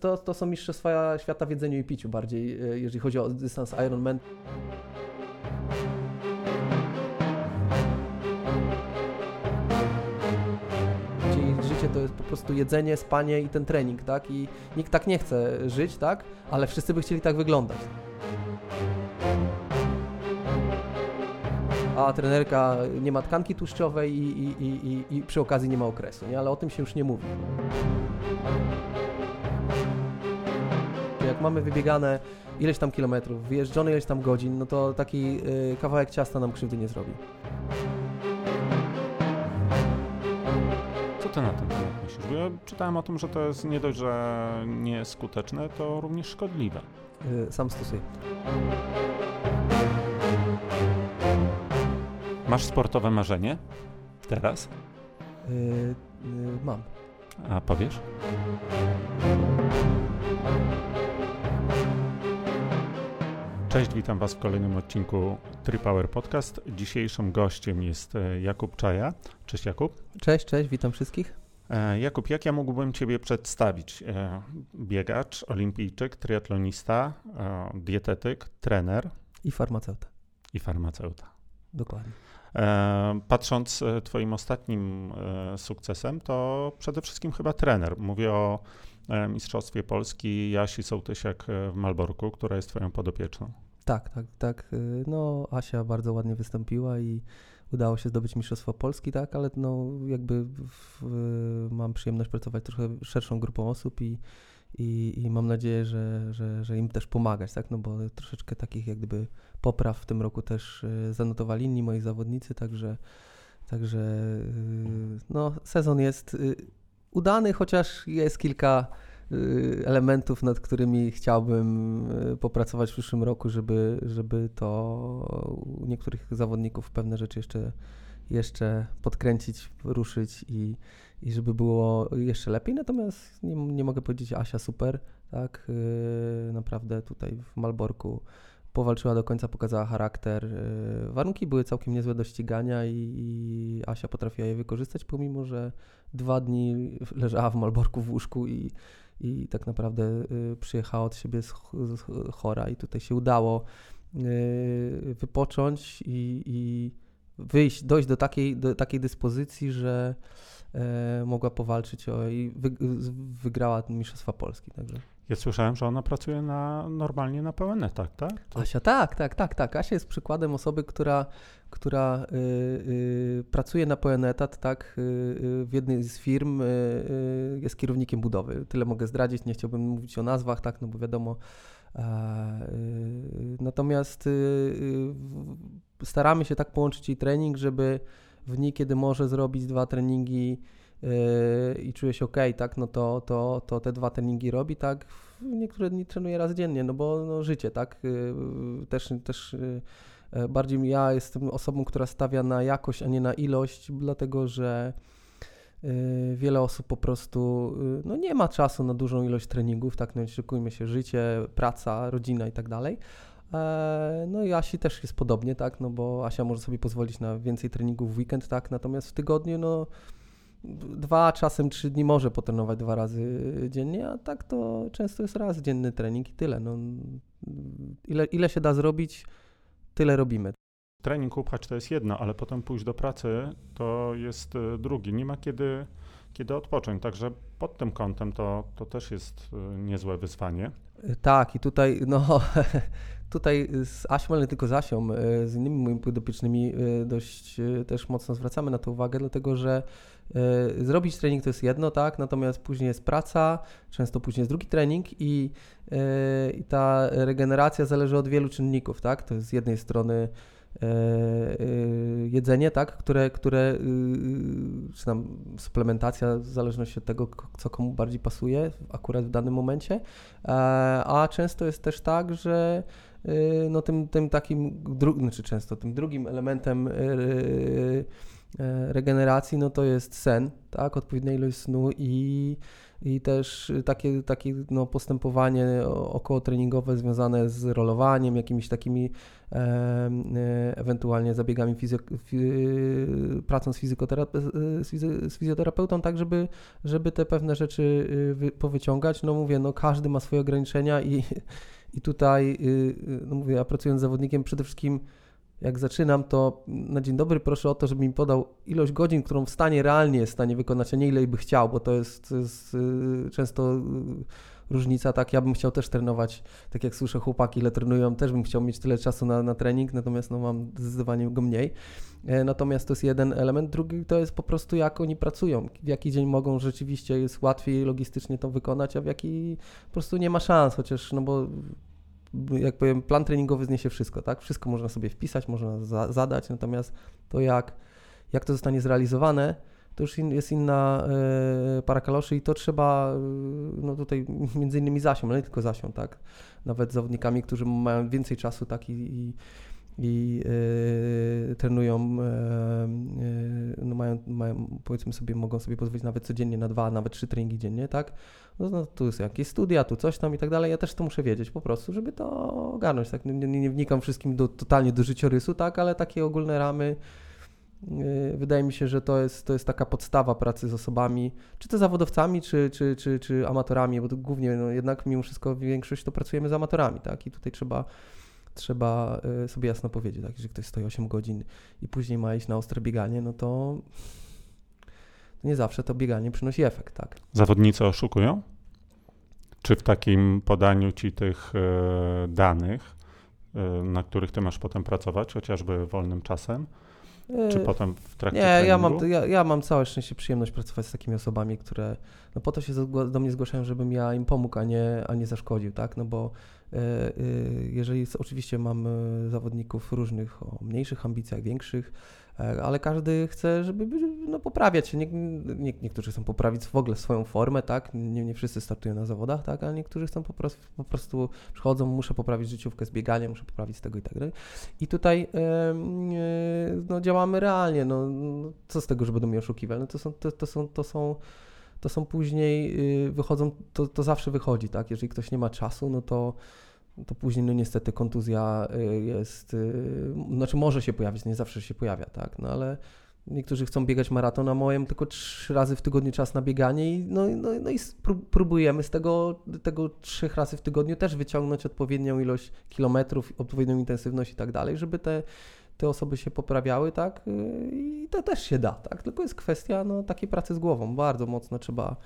To, to są mistrzostwa świata w jedzeniu i piciu bardziej, e, jeżeli chodzi o dystans Ironman. Życie to jest po prostu jedzenie, spanie i ten trening, tak? I nikt tak nie chce żyć, tak? Ale wszyscy by chcieli tak wyglądać. a trenerka nie ma tkanki tłuszczowej i, i, i, i przy okazji nie ma okresu, nie? ale o tym się już nie mówi. Mamy wybiegane ileś tam kilometrów, wyjeżdżone ileś tam godzin, no to taki y, kawałek ciasta nam krzywdy nie zrobi. Co ty na ten temat myślisz? Bo ja czytałem o tym, że to jest nie dość, że nieskuteczne, to również szkodliwe. Y, sam stosuję. Masz sportowe marzenie? Teraz? Yy, yy, mam. A powiesz? Cześć, witam Was w kolejnym odcinku Tripower Podcast. Dzisiejszym gościem jest e, Jakub Czaja. Cześć Jakub. Cześć, cześć, witam wszystkich. E, Jakub, jak ja mógłbym Ciebie przedstawić? E, biegacz, olimpijczyk, triatlonista, dietetyk, trener. I farmaceuta. I farmaceuta. Dokładnie. Patrząc Twoim ostatnim sukcesem, to przede wszystkim chyba trener. Mówię o Mistrzostwie Polski Jasi Sołtysiak w Malborku, która jest Twoją podopieczną. Tak, tak, tak. Y, no, Asia bardzo ładnie wystąpiła i udało się zdobyć Mistrzostwo Polski, tak, ale no, jakby w, mam przyjemność pracować trochę szerszą grupą osób i, i, i mam nadzieję, że, że, że, im też pomagać, tak, no bo troszeczkę takich jak gdyby popraw w tym roku też zanotowali inni moi zawodnicy, także, także no, sezon jest udany, chociaż jest kilka Y, elementów, nad którymi chciałbym y, popracować w przyszłym roku, żeby, żeby to u niektórych zawodników pewne rzeczy jeszcze, jeszcze podkręcić, ruszyć i, i żeby było jeszcze lepiej. Natomiast nie, nie mogę powiedzieć, Asia super, tak? Y, naprawdę tutaj w Malborku powalczyła do końca, pokazała charakter. Warunki były całkiem niezłe do ścigania i, i Asia potrafiła je wykorzystać, pomimo że dwa dni leżała w Malborku w łóżku i i tak naprawdę y, przyjechała od siebie chora i tutaj się udało y, wypocząć i, i wyjść, dojść do takiej, do takiej dyspozycji, że mogła powalczyć o, i wy, wygrała Mistrzostwa Polski. Także. Ja słyszałem, że ona pracuje na, normalnie na pełen etat, tak? To... Asia, tak, tak, tak, tak. Asia jest przykładem osoby, która, która y, y, pracuje na pełen etat, tak, y, y w jednej z firm y, y, jest kierownikiem budowy. Tyle mogę zdradzić, nie chciałbym mówić o nazwach, tak, no bo wiadomo. E, natomiast staramy się tak połączyć jej trening, żeby w dni, kiedy może zrobić dwa treningi i czuje się ok, tak, no to, to, to te dwa treningi robi, tak, niektóre dni trenuje raz dziennie, no bo no, życie, tak, yy, też, też yy, bardziej ja jestem osobą, która stawia na jakość, a nie na ilość, dlatego że wiele osób po prostu no nie ma czasu na dużą ilość treningów, tak, no szykujmy się, życie, praca, rodzina i tak dalej. No i Asi też jest podobnie, tak, no bo Asia może sobie pozwolić na więcej treningów w weekend, tak, natomiast w tygodniu, no dwa, czasem trzy dni może potrenować dwa razy dziennie, a tak to często jest raz dzienny trening i tyle. No, ile, ile się da zrobić, tyle robimy. Trening upchać to jest jedno, ale potem pójść do pracy to jest e, drugi. Nie ma kiedy, kiedy odpocząć, także pod tym kątem to, to też jest e, niezłe wyzwanie. Tak, i tutaj, no, tutaj z Asią, ale tylko z Asią, z innymi moimi podopiecznymi dość też mocno zwracamy na to uwagę, dlatego że zrobić trening to jest jedno, tak, natomiast później jest praca, często później jest drugi trening i, e, i ta regeneracja zależy od wielu czynników, tak. To jest z jednej strony e, jedzenie, tak, które, które czy tam suplementacja w zależności od tego, co komu bardziej pasuje akurat w danym momencie, a często jest też tak, że no tym, tym takim, dru- znaczy często tym drugim elementem E, regeneracji, no to jest sen, tak, odpowiednia ilość snu i i też takie, takie no, postępowanie około treningowe związane z rolowaniem, jakimiś takimi e, e, ewentualnie zabiegami, fizy, fi, pracą z, z, fizjoterapeutą, tak żeby, żeby te pewne rzeczy y, wy, powyciągać. No mówię, no każdy ma swoje ograniczenia i, i tutaj, y, y, no mówię, ja pracując z zawodnikiem przede wszystkim jak zaczynam, to na dzień dobry proszę o to, żeby mi podał ilość godzin, którą w stanie realnie jest w stanie wykonać, a nie ile by chciał, bo to jest, to jest yy, często yy, różnica, tak, ja bym chciał też trenować, tak jak słyszę chłopaki, ile trenują, też bym chciał mieć tyle czasu na, na trening, natomiast no, mam zdecydowanie go mniej. E, natomiast to jest jeden element, drugi to jest po prostu jak oni pracują, w jaki dzień mogą rzeczywiście, jest łatwiej logistycznie to wykonać, a w jaki po prostu nie ma szans, chociaż, no bo jak powiem, plan treningowy zniesie wszystko, tak? Wszystko można sobie wpisać, można za, zadać, natomiast to jak, jak to zostanie zrealizowane, to już in, jest inna e, para kaloszy i to trzeba, e, no tutaj między innymi Zasią, ale nie tylko Zasią, tak? Nawet zawodnikami, którzy mają więcej czasu, tak? I, i i y, trenują, y, no mają, mają, powiedzmy sobie, mogą sobie pozwolić nawet codziennie na dwa, nawet trzy treningi dziennie, tak? No, no tu są jakieś studia, tu coś tam i tak dalej. Ja też to muszę wiedzieć po prostu, żeby to ogarnąć, tak? Nie, nie, nie wnikam wszystkim do, totalnie do życiorysu, tak? Ale takie ogólne ramy. Y, wydaje mi się, że to jest, to jest taka podstawa pracy z osobami, czy to zawodowcami, czy, czy, czy, czy amatorami, bo to głównie no, jednak mimo wszystko większość to pracujemy z amatorami, tak? I tutaj trzeba trzeba y, sobie jasno powiedzieć, tak, jeżeli ktoś stoi 8 godzin i później ma iść na ostre bieganie, no to, nie zawsze to bieganie przynosi efekt, tak. Zawodnicy oszukują? Czy w takim podaniu ci tych y, danych, y, na których ty masz potem pracować, chociażby wolnym czasem, czy potem w trakcie Nie, treningu? ja mam, ja, ja mam całe szczęście przyjemność pracować z takimi osobami, które no po to się do mnie zgłaszają, żebym ja im pomógł, a nie, a nie zaszkodził, tak? No bo E, e, jeżeli oczywiście mamy zawodników różnych o mniejszych ambicjach, większych, ale każdy chce, żeby no, poprawiać się. Nie, nie, niektórzy chcą poprawić w ogóle swoją formę, tak? Nie, nie wszyscy startują na zawodach, tak? Ale niektórzy chcą po prostu, po prostu przychodzą, muszę poprawić życiówkę z bieganiem, muszę poprawić tego i tak dalej. I tutaj no, działamy realnie. No, co z tego, że będą mnie oszukiwać? No, to są, to, to są, to są to są później, y, wychodzą, to, to zawsze wychodzi, tak? Jeżeli ktoś nie ma czasu, no to, to później, no niestety kontuzja y, jest, y, znaczy może się pojawić, nie zawsze się pojawia, tak? No ale niektórzy chcą biegać maraton, a mojem tylko trzy razy w tygodniu czas na bieganie i, no, no, no i próbujemy z tego, tego trzech razy w tygodniu też wyciągnąć odpowiednią ilość kilometrów, odpowiednią intensywność i tak dalej, żeby te te osoby się poprawiały, tak? I to też się da, tak? Tylko jest kwestia no, takiej pracy z głową. Bardzo mocno trzeba,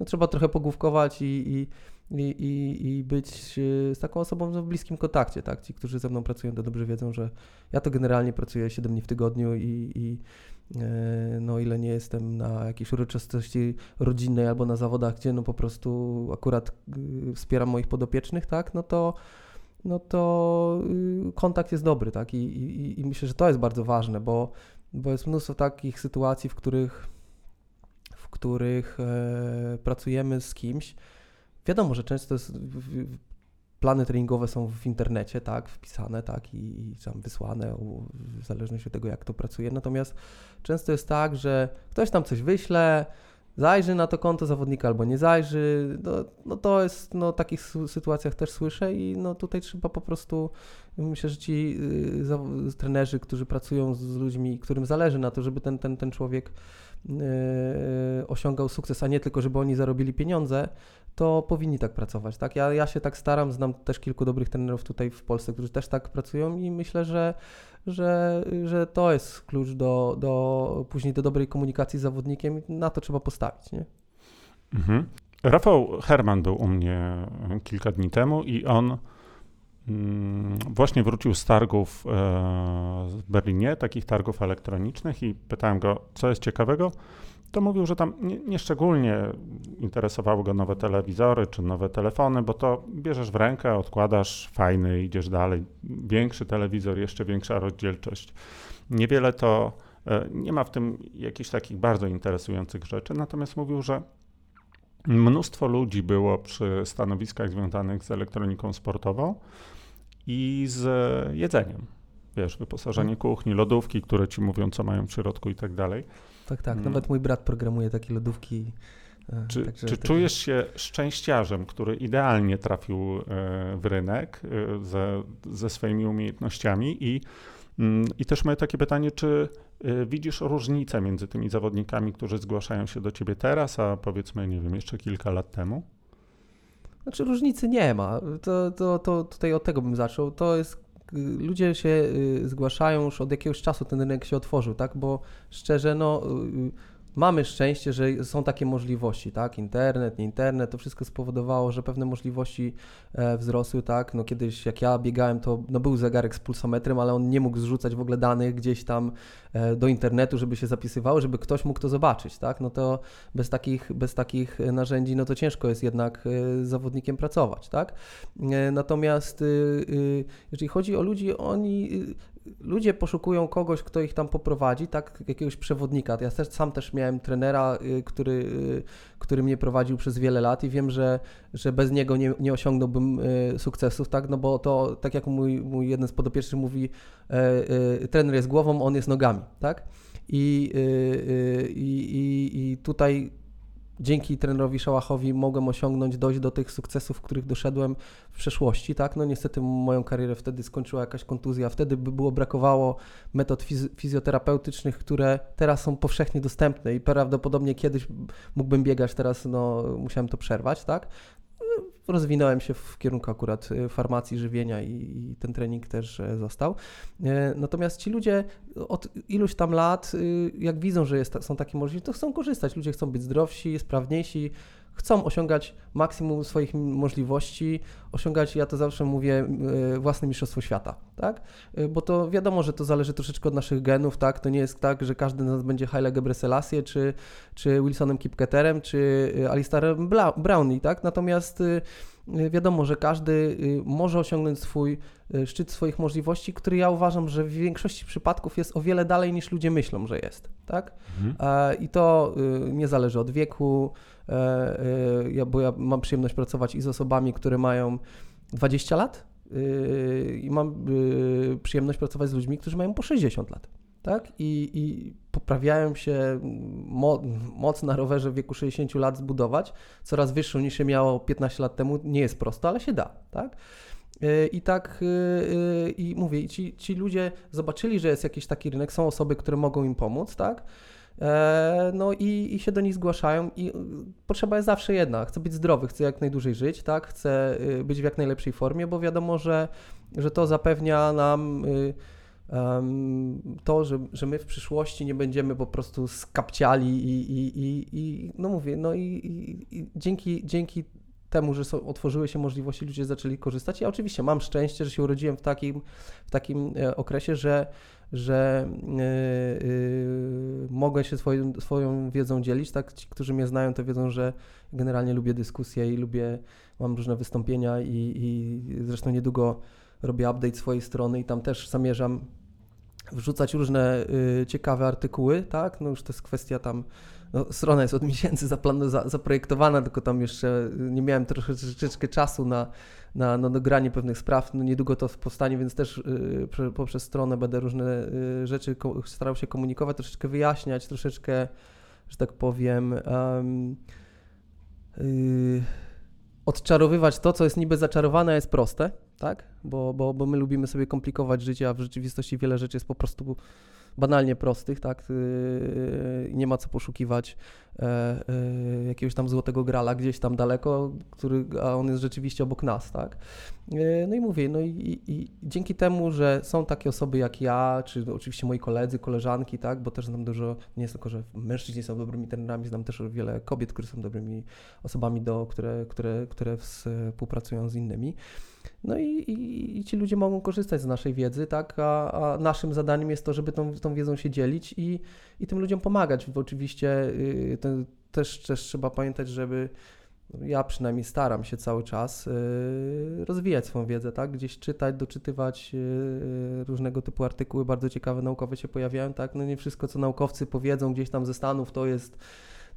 no, trzeba trochę pogłówkować i, i, i, i, być y, z taką osobą w bliskim kontakcie, tak? Ci, którzy ze mną pracują, to dobrze wiedzą, że ja to generalnie pracuję 7 dni w tygodniu i, i e, no ile nie jestem na jakiejś uroczystości rodzinnej albo na zawodach, gdzie no po prostu akurat y, wspieram moich podopiecznych, tak? No to no to kontakt jest dobry, tak? I, i, I, myślę, że to jest bardzo ważne, bo, bo jest mnóstwo takich sytuacji, w których, których e, pracujemy z kimś. Wiadomo, że często jest, plany treningowe są w internecie, tak, wpisane, tak, i, i tam wysłane, w zależności od tego, jak to pracuje. Natomiast często jest tak, że ktoś tam coś wyśle, zajrzy na to konto zawodnika albo nie zajrzy. No, no to jest, no takich sytuacjach też słyszę i no tutaj trzeba po prostu, myślę, że ci y, trenerzy, którzy pracują z ludźmi, którym zależy na to, żeby ten, ten, ten człowiek osiągał sukces, a nie tylko, żeby oni zarobili pieniądze, to powinni tak pracować, tak? Ja, ja się tak staram, znam też kilku dobrych trenerów tutaj w Polsce, którzy też tak pracują i myślę, że że, że to jest klucz do, do później do dobrej komunikacji z zawodnikiem. Na to trzeba postawić. Nie? Mhm. Rafał Herman był u mnie kilka dni temu i on właśnie wrócił z targów e, w Berlinie, takich targów elektronicznych i pytałem go, co jest ciekawego to mówił, że tam nieszczególnie nie interesowały go nowe telewizory czy nowe telefony, bo to bierzesz w rękę, odkładasz, fajny, idziesz dalej. Większy telewizor, jeszcze większa rozdzielczość. Niewiele to, e, nie ma w tym jakichś takich bardzo interesujących rzeczy, natomiast mówił, że mnóstwo ludzi było przy stanowiskach związanych z elektroniką sportową i z jedzeniem. Wiesz, wyposażenie mhm. kuchni, lodówki, które ci mówią, co mają w środku i tak dalej. Tak, tak. Mm. Nawet mój brat programuje takie lodówki Czy, Także czy czujesz się szczęściarzem, który idealnie trafił w rynek ze, ze swoimi umiejętnościami i i też moje takie pytanie, czy widzisz różnicę między tymi zawodnikami, którzy zgłaszają się do ciebie teraz, a powiedzmy, nie wiem, jeszcze kilka lat temu? Znaczy różnicy nie ma. To, to, to tutaj od tego bym zaczął. To jest ludzie się y, zgłaszają już od jakiegoś czasu, ten rynek się otworzył, tak? Bo szczerze, no y, mamy szczęście, że są takie możliwości, tak? Internet, nie internet, to wszystko spowodowało, że pewne możliwości e, wzrosły, tak? No kiedyś jak ja biegałem, to no, był zegarek z pulsometrem, ale on nie mógł zrzucać w ogóle danych gdzieś tam e, do internetu, żeby się zapisywały, żeby ktoś mógł to zobaczyć, tak? No to bez takich, bez takich narzędzi, no to ciężko jest jednak e, zawodnikiem pracować, tak? Natomiast jeżeli chodzi o ludzi, oni ludzie poszukują kogoś, kto ich tam poprowadzi, tak, jakiegoś przewodnika. Ja też, sam też miałem trenera, y, który, y, który mnie prowadził przez wiele lat i wiem, że, że bez niego nie, nie osiągnąłbym y, sukcesów, tak, no bo to, tak jak mój, mój jeden z podopiecznych mówi, e, trener jest głową, on jest nogami, tak, i, i, i, i tutaj dzięki trenerowi Szałachowi mogłem osiągnąć, dojść do tych sukcesów, których doszedłem w przeszłości, tak? No niestety moją karierę wtedy skończyła jakaś kontuzja, wtedy by było brakowało metod fiz fizjoterapeutycznych, które teraz są powszechnie dostępne i prawdopodobnie kiedyś mógłbym biegać, teraz no musiałem to przerwać, tak? Rozwinąłem się w kierunku akurat y, farmacji, żywienia i, i ten trening też e, został. E, natomiast ci ludzie od iluś tam lat, y, jak widzą, że jest, są takie możliwości, to chcą korzystać. Ludzie chcą być zdrowsi, sprawniejsi, chcą osiągać maksimum swoich możliwości, osiągać, ja to zawsze mówię, e, własne mistrzostwo świata, tak? E, bo to wiadomo, że to zależy troszeczkę od naszych genów, tak? To nie jest tak, że każdy z nas będzie Haile Gebrselassie, czy, czy Wilsonem Kipketerem, czy e, Alistairem Brownlee, tak? Natomiast wiadomo, że każdy może osiągnąć swój szczyt swoich możliwości, który ja uważam, że w większości przypadków jest o wiele dalej niż ludzie myślą, że jest, tak? Mhm. I to nie zależy od wieku, ja, bo ja mam przyjemność pracować i z osobami, które mają 20 lat e, i mam przyjemność pracować z ludźmi, którzy mają po 60 lat. Tak? I, i poprawiają się, mo, moc na rowerze w wieku 60 lat zbudować, coraz wyższą niż się miało 15 lat temu, nie jest prosto, ale się da. Tak? I tak, i mówię, ci, ci ludzie zobaczyli, że jest jakiś taki rynek, są osoby, które mogą im pomóc, tak? E, no i, i się do nich zgłaszają i y, potrzeba jest zawsze jedna. Chcę być zdrowy, chcę jak najdłużej żyć, tak? Chcę y, być w jak najlepszej formie, bo wiadomo, że, że to zapewnia nam to, że, że my w przyszłości nie będziemy po prostu skapciali i, i, i, i no mówię, no i, i, dzięki, dzięki temu, że są, otworzyły się możliwości, ludzie zaczęli korzystać. Ja oczywiście mam szczęście, że się urodziłem w takim, w takim e, okresie, że że yy, mogę się swoją, swoją wiedzą dzielić. Tak, ci, którzy mnie znają, to wiedzą, że generalnie lubię dyskusje i lubię, mam różne wystąpienia i, i zresztą niedługo robię update swojej strony i tam też zamierzam wrzucać różne y, ciekawe artykuły, tak? No już to jest kwestia tam no, strona jest od miesięcy zaplan- za, zaprojektowana, tylko tam jeszcze nie miałem troszeczkę czasu na, na, na dogranie pewnych spraw. No, niedługo to powstanie, więc też y, poprzez stronę będę różne y, rzeczy starał się komunikować, troszeczkę wyjaśniać, troszeczkę, że tak powiem, um, y, odczarowywać to, co jest niby zaczarowane, jest proste, tak? Bo, bo, bo my lubimy sobie komplikować życie, a w rzeczywistości wiele rzeczy jest po prostu banalnie prostych, tak? Yy, nie ma co poszukiwać e, e, jakiegoś tam złotego grala gdzieś tam daleko, który, a on jest rzeczywiście obok nas, tak? E, no i mówię, no i, i dzięki temu, że są takie osoby jak ja, czy oczywiście moi koledzy, koleżanki, tak? Bo też znam dużo, nie jest tylko, że mężczyźni są dobrymi trenerami, znam też wiele kobiet, które są dobrymi osobami, do, które, które, które współpracują z innymi. No i, i, i, ci ludzie mogą korzystać z naszej wiedzy, tak? A, a, naszym zadaniem jest to, żeby tą, tą wiedzą się dzielić i, i tym ludziom pomagać. Bo oczywiście y, to też, też trzeba pamiętać, żeby ja przynajmniej staram się cały czas y, rozwijać swoją wiedzę, tak? Gdzieś czytać, doczytywać y, różnego typu artykuły, bardzo ciekawe naukowe się pojawiają, tak? No nie wszystko, co naukowcy powiedzą gdzieś tam ze Stanów, to jest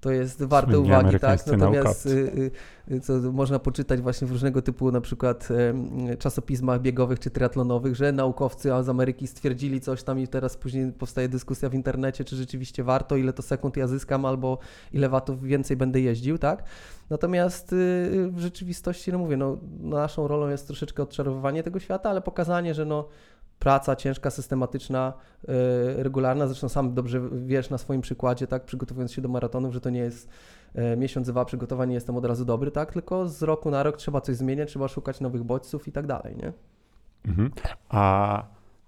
to jest warte uwagi, tak? Natomiast naukowcy. y, y, co można poczytać właśnie w różnego typu na przykład czasopismach biegowych czy triatlonowych, że naukowcy z Ameryki stwierdzili coś tam i teraz później powstaje dyskusja w internecie, czy rzeczywiście warto, ile to sekund ja zyskam albo ile watów więcej będę jeździł, tak? Natomiast y, w rzeczywistości, no mówię, no, naszą rolą jest troszeczkę odczarowywanie tego świata, ale pokazanie, że no, praca ciężka, systematyczna, y, regularna, zresztą sam dobrze wiesz na swoim przykładzie, tak, przygotowując się do maratonów, że to nie jest y, miesiąc, dwa przygotowań, nie jestem od razu dobry, tak, tylko z roku na rok trzeba coś zmieniać, trzeba szukać nowych bodźców i tak dalej, nie? Mhm. A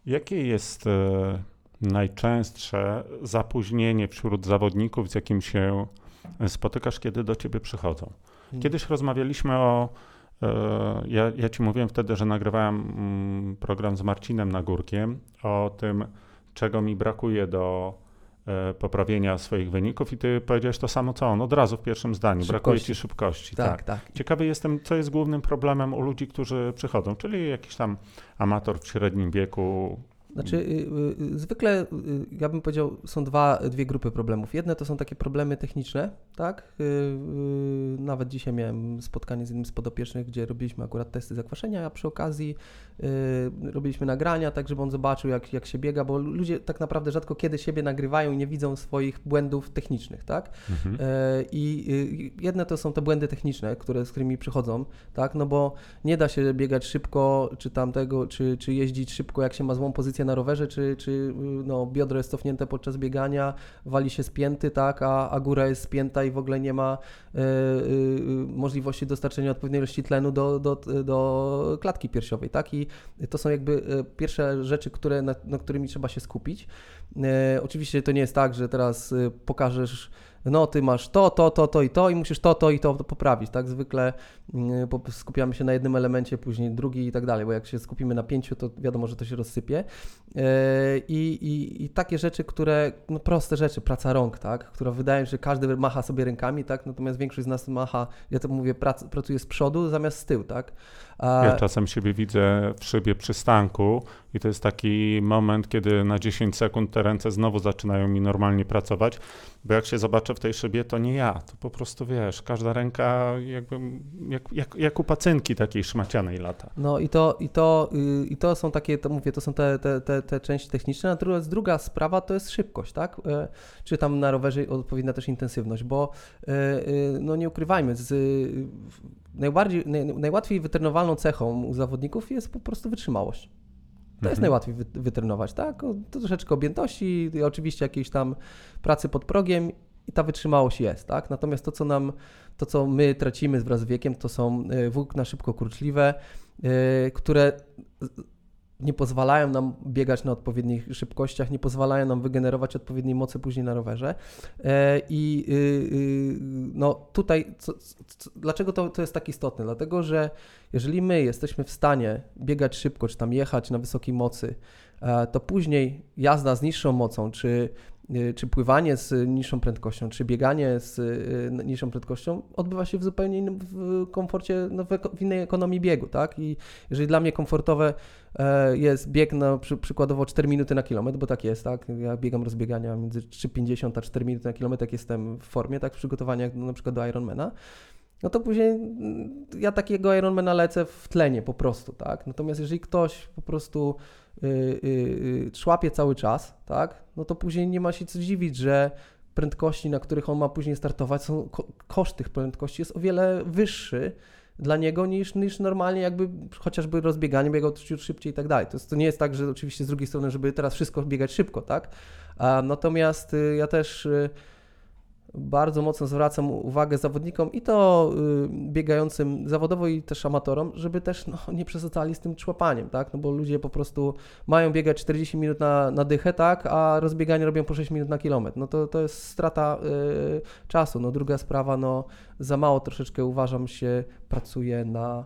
jakie jest e, najczęstsze zapóźnienie wśród zawodników, z jakim się spotykasz, kiedy do ciebie przychodzą? Kiedyś rozmawialiśmy o. e, Ja, ja ci mówiłem wtedy, że nagrywałem mm, program z Marcinem Nagórkiem o tym, czego mi brakuje do e, poprawienia swoich wyników, i ty powiedziałeś to samo co on, od razu w pierwszym zdaniu. Brakuje Szybkości. ci szybkości. Tak, tak. Ciekawy jestem, co jest głównym problemem u ludzi, którzy przychodzą, czyli jakiś tam amator w średnim wieku. Znaczy, y, y, zwykle, y, ja bym powiedział, są dwa, dwie grupy problemów. Jedne to są takie problemy techniczne, tak? Nawet dzisiaj miałem spotkanie z jednym z podopiecznych, gdzie robiliśmy akurat testy zakwaszenia, a przy okazji robiliśmy nagrania, tak żeby on zobaczył, jak, jak się biega, bo ludzie tak naprawdę rzadko kiedy siebie nagrywają i nie widzą swoich błędów technicznych, tak? Mhm. E, I jedne to są te błędy techniczne, które, z którymi przychodzą, tak? No bo nie da się biegać szybko, czy tamtego, czy, czy jeździć szybko, jak się ma złą pozycję na rowerze, czy, czy y, no, biodro jest cofnięte podczas biegania, wali się spięty, tak? A, a góra jest spięta i w ogóle nie ma y, y, możliwości dostarczenia odpowiedniej ilości tlenu do, do, do klatki piersiowej, tak? I to są jakby e, pierwsze rzeczy, które, nad, nad którymi trzeba się skupić. E, oczywiście to nie jest tak, że teraz pokażesz, no ty masz to, to, to, to i to i musisz to, to i to poprawić, tak? Zwykle mm, skupiamy się na jednym elemencie, później drugi i tak dalej, bo jak się skupimy na pięciu, to wiadomo, że to się rozsypie. E, I, i, i takie rzeczy, które, no proste rzeczy, praca rąk, tak? Która wydaje się, że każdy macha sobie rękami, tak? Natomiast większość z nas macha, ja to mówię, prac, pracuje z przodu zamiast z tyłu, tak? Ja czasem siebie widzę w szybie przystanku i to jest taki moment, kiedy na 10 sekund te ręce znowu zaczynają mi normalnie pracować, bo jak się zobaczę w tej szybie, to nie ja, to po prostu wiesz, każda ręka jakby, jak, jak, jak u pacynki takiej szmacianej lata. No i to, i to, y, i to są takie, to mówię, to są te, te, te, te części techniczne, natomiast druga sprawa to jest szybkość, tak? E, Czy tam na rowerze odpowiednia też intensywność, bo e, e, no nie ukrywajmy, z, najbardziej, naj, najłatwiej cechą u zawodników jest po prostu wytrzymałość. To jest Mhm. najłatwiej wy- wytrenować, tak? To troszeczkę objętości, i oczywiście jakiejś tam pracy pod progiem i ta wytrzymałość jest, tak? Natomiast to, co nam, to, co my tracimy wraz z wiekiem, to są y, włókna szybko kurczliwe, y, które nie pozwalają nam biegać na odpowiednich szybkościach, nie pozwalają nam wygenerować odpowiedniej mocy później na rowerze. E, I y, y, no tutaj, co, co, dlaczego to, to jest tak istotne? Dlatego, że jeżeli my jesteśmy w stanie biegać szybko, czy tam jechać na wysokiej mocy, e, to później jazda z niższą mocą, czy, czy pływanie z niższą prędkością, czy bieganie z y, niższą prędkością odbywa się w zupełnie innym w komforcie, no, w innej ekonomii biegu, tak? I jeżeli dla mnie komfortowe e, jest bieg na przy, przykładowo 4 minuty na kilometr, bo tak jest, tak? Ja biegam rozbiegania między 3,50 a 4 minuty na kilometr, jak jestem w formie, tak? W przygotowaniach no, na przykład do Ironmana. No to później mm, ja takiego Ironmana lecę w tlenie po prostu, tak? Natomiast jeżeli ktoś po prostu y, y, y, szłapie cały czas, tak? No to później nie ma się co dziwić, że prędkości, na których on ma później startować, są, ko- koszt tych prędkości jest o wiele wyższy dla niego niż, niż normalnie jakby chociażby rozbieganie biegał ciut szybciej i tak dalej. To, jest, to nie jest tak, że oczywiście z drugiej strony, żeby teraz wszystko biegać szybko, tak? A, natomiast y, ja też y, bardzo mocno zwracam uwagę zawodnikom i to y, biegającym zawodowo i też amatorom, żeby też no, nie przesadzali z tym człapaniem, tak? No bo ludzie po prostu mają biegać 40 minut na, na dychę, tak? A rozbieganie robią po 6 minut na kilometr. No to, to jest strata y, czasu. No druga sprawa, no za mało troszeczkę uważam się pracuje na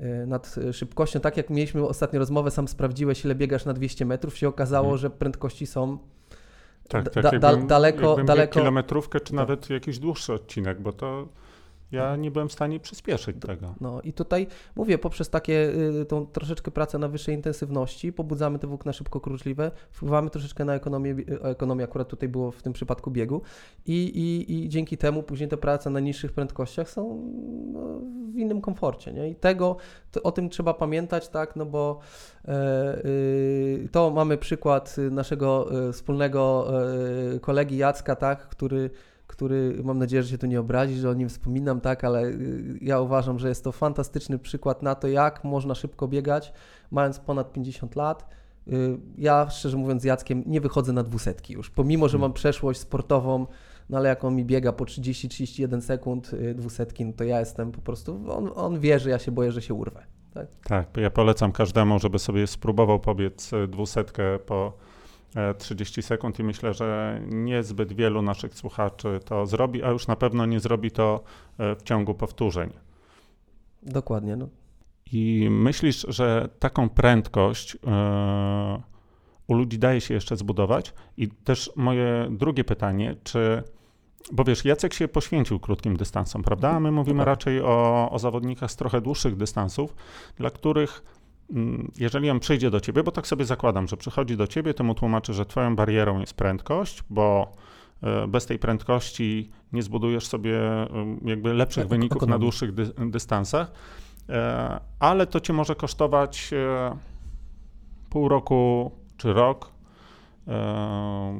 y, nad szybkością. Tak jak mieliśmy ostatnio rozmowę, sam sprawdziłeś, ile biegasz na 200 metrów, się okazało, Mhm. że prędkości są Tak, Da- tak da- daleko- jakbym daleko- kilometrówkę, czy nawet jakiś dłuższy odcinek, bo to ja nie byłem w stanie przyspieszyć tego. No i tutaj mówię, poprzez takie y, tą troszeczkę pracę na wyższej intensywności, pobudzamy te włókna szybko kruczliwe, wpływamy troszeczkę na ekonomię, y, ekonomię akurat tutaj było w tym przypadku biegu i, i, i dzięki temu później te prace na niższych prędkościach są no, w innym komforcie, nie? I tego, to, o tym trzeba pamiętać, tak, no bo e, y, to mamy przykład naszego e, wspólnego e, kolegi Jacka, tak, który który mam nadzieję, że się tu nie obrazi, że o nim wspominam, tak, ale y, ja uważam, że jest to fantastyczny przykład na to, jak można szybko biegać, mając ponad 50 lat. Y, ja, szczerze mówiąc, z Jackiem nie wychodzę na dwusetki już, pomimo, że hmm. mam przeszłość sportową, no ale jak on mi biega po 30-31 sekund y, dwusetki, no to ja jestem po prostu, on, on wie, że ja się boję, że się urwę. Tak? tak, ja polecam każdemu, żeby sobie spróbował pobiec dwusetkę po 30 e, sekund i myślę, że niezbyt wielu naszych słuchaczy to zrobi, a już na pewno nie zrobi to e, w ciągu powtórzeń. Dokładnie. No. I myślisz, że taką prędkość e, u ludzi daje się jeszcze zbudować? I też moje drugie pytanie, czy bo wiesz, Jacek się poświęcił krótkim dystansom, prawda? A my mówimy raczej o, o zawodnikach z trochę dłuższych dystansów, dla których jeżeli on przyjdzie do ciebie, bo tak sobie zakładam, że przychodzi do ciebie, to mu tłumaczy, że twoją barierą jest prędkość, bo e, bez tej prędkości nie zbudujesz sobie jakby lepszych tak, wyników na dłuższych dy, dystansach, e, ale to cię może kosztować e, pół roku czy rok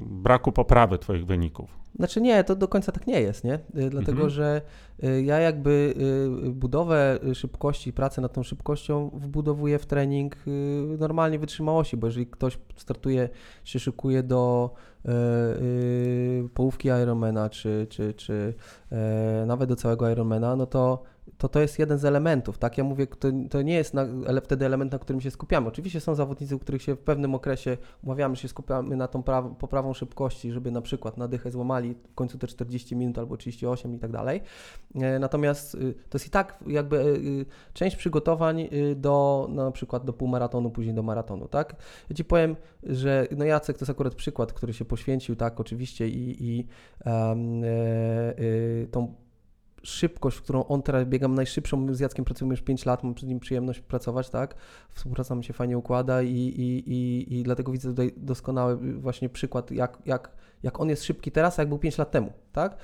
braku poprawy twoich wyników. Znaczy nie, to do końca tak nie jest, nie? Y, dlatego, mhm. że y, ja jakby y, budowę szybkości, pracę nad tą szybkością wbudowuję w trening normalnie wytrzymałości, bo jeżeli ktoś startuje, się szykuje do połówki Ironmana, czy, czy, czy e, nawet do całego Ironmana, no to to to jest jeden z elementów, tak? Ja mówię, to, to nie jest na, ale wtedy element, na którym się skupiamy. Oczywiście są zawodnicy, u których się w pewnym okresie umawiamy, że się skupiamy na tą pra, poprawą szybkości, żeby na przykład na dychę złamali w końcu te 40 minut albo 38 i tak dalej. E, natomiast y, to jest i tak jakby y, y, część przygotowań do na przykład do półmaratonu, później do maratonu, tak? Ja Ci powiem, że no Jacek to jest akurat przykład, który się poświęcił, tak, oczywiście i, i um, tą szybkość, którą on teraz biegam najszybszą, z Jackiem pracujemy już 5 lat, mam przed nim przyjemność pracować, tak? Współpraca mi się fajnie układa i, i, i, i dlatego widzę tutaj doskonały właśnie przykład, jak, jak, jak on jest szybki teraz, a jak był 5 lat temu, tak?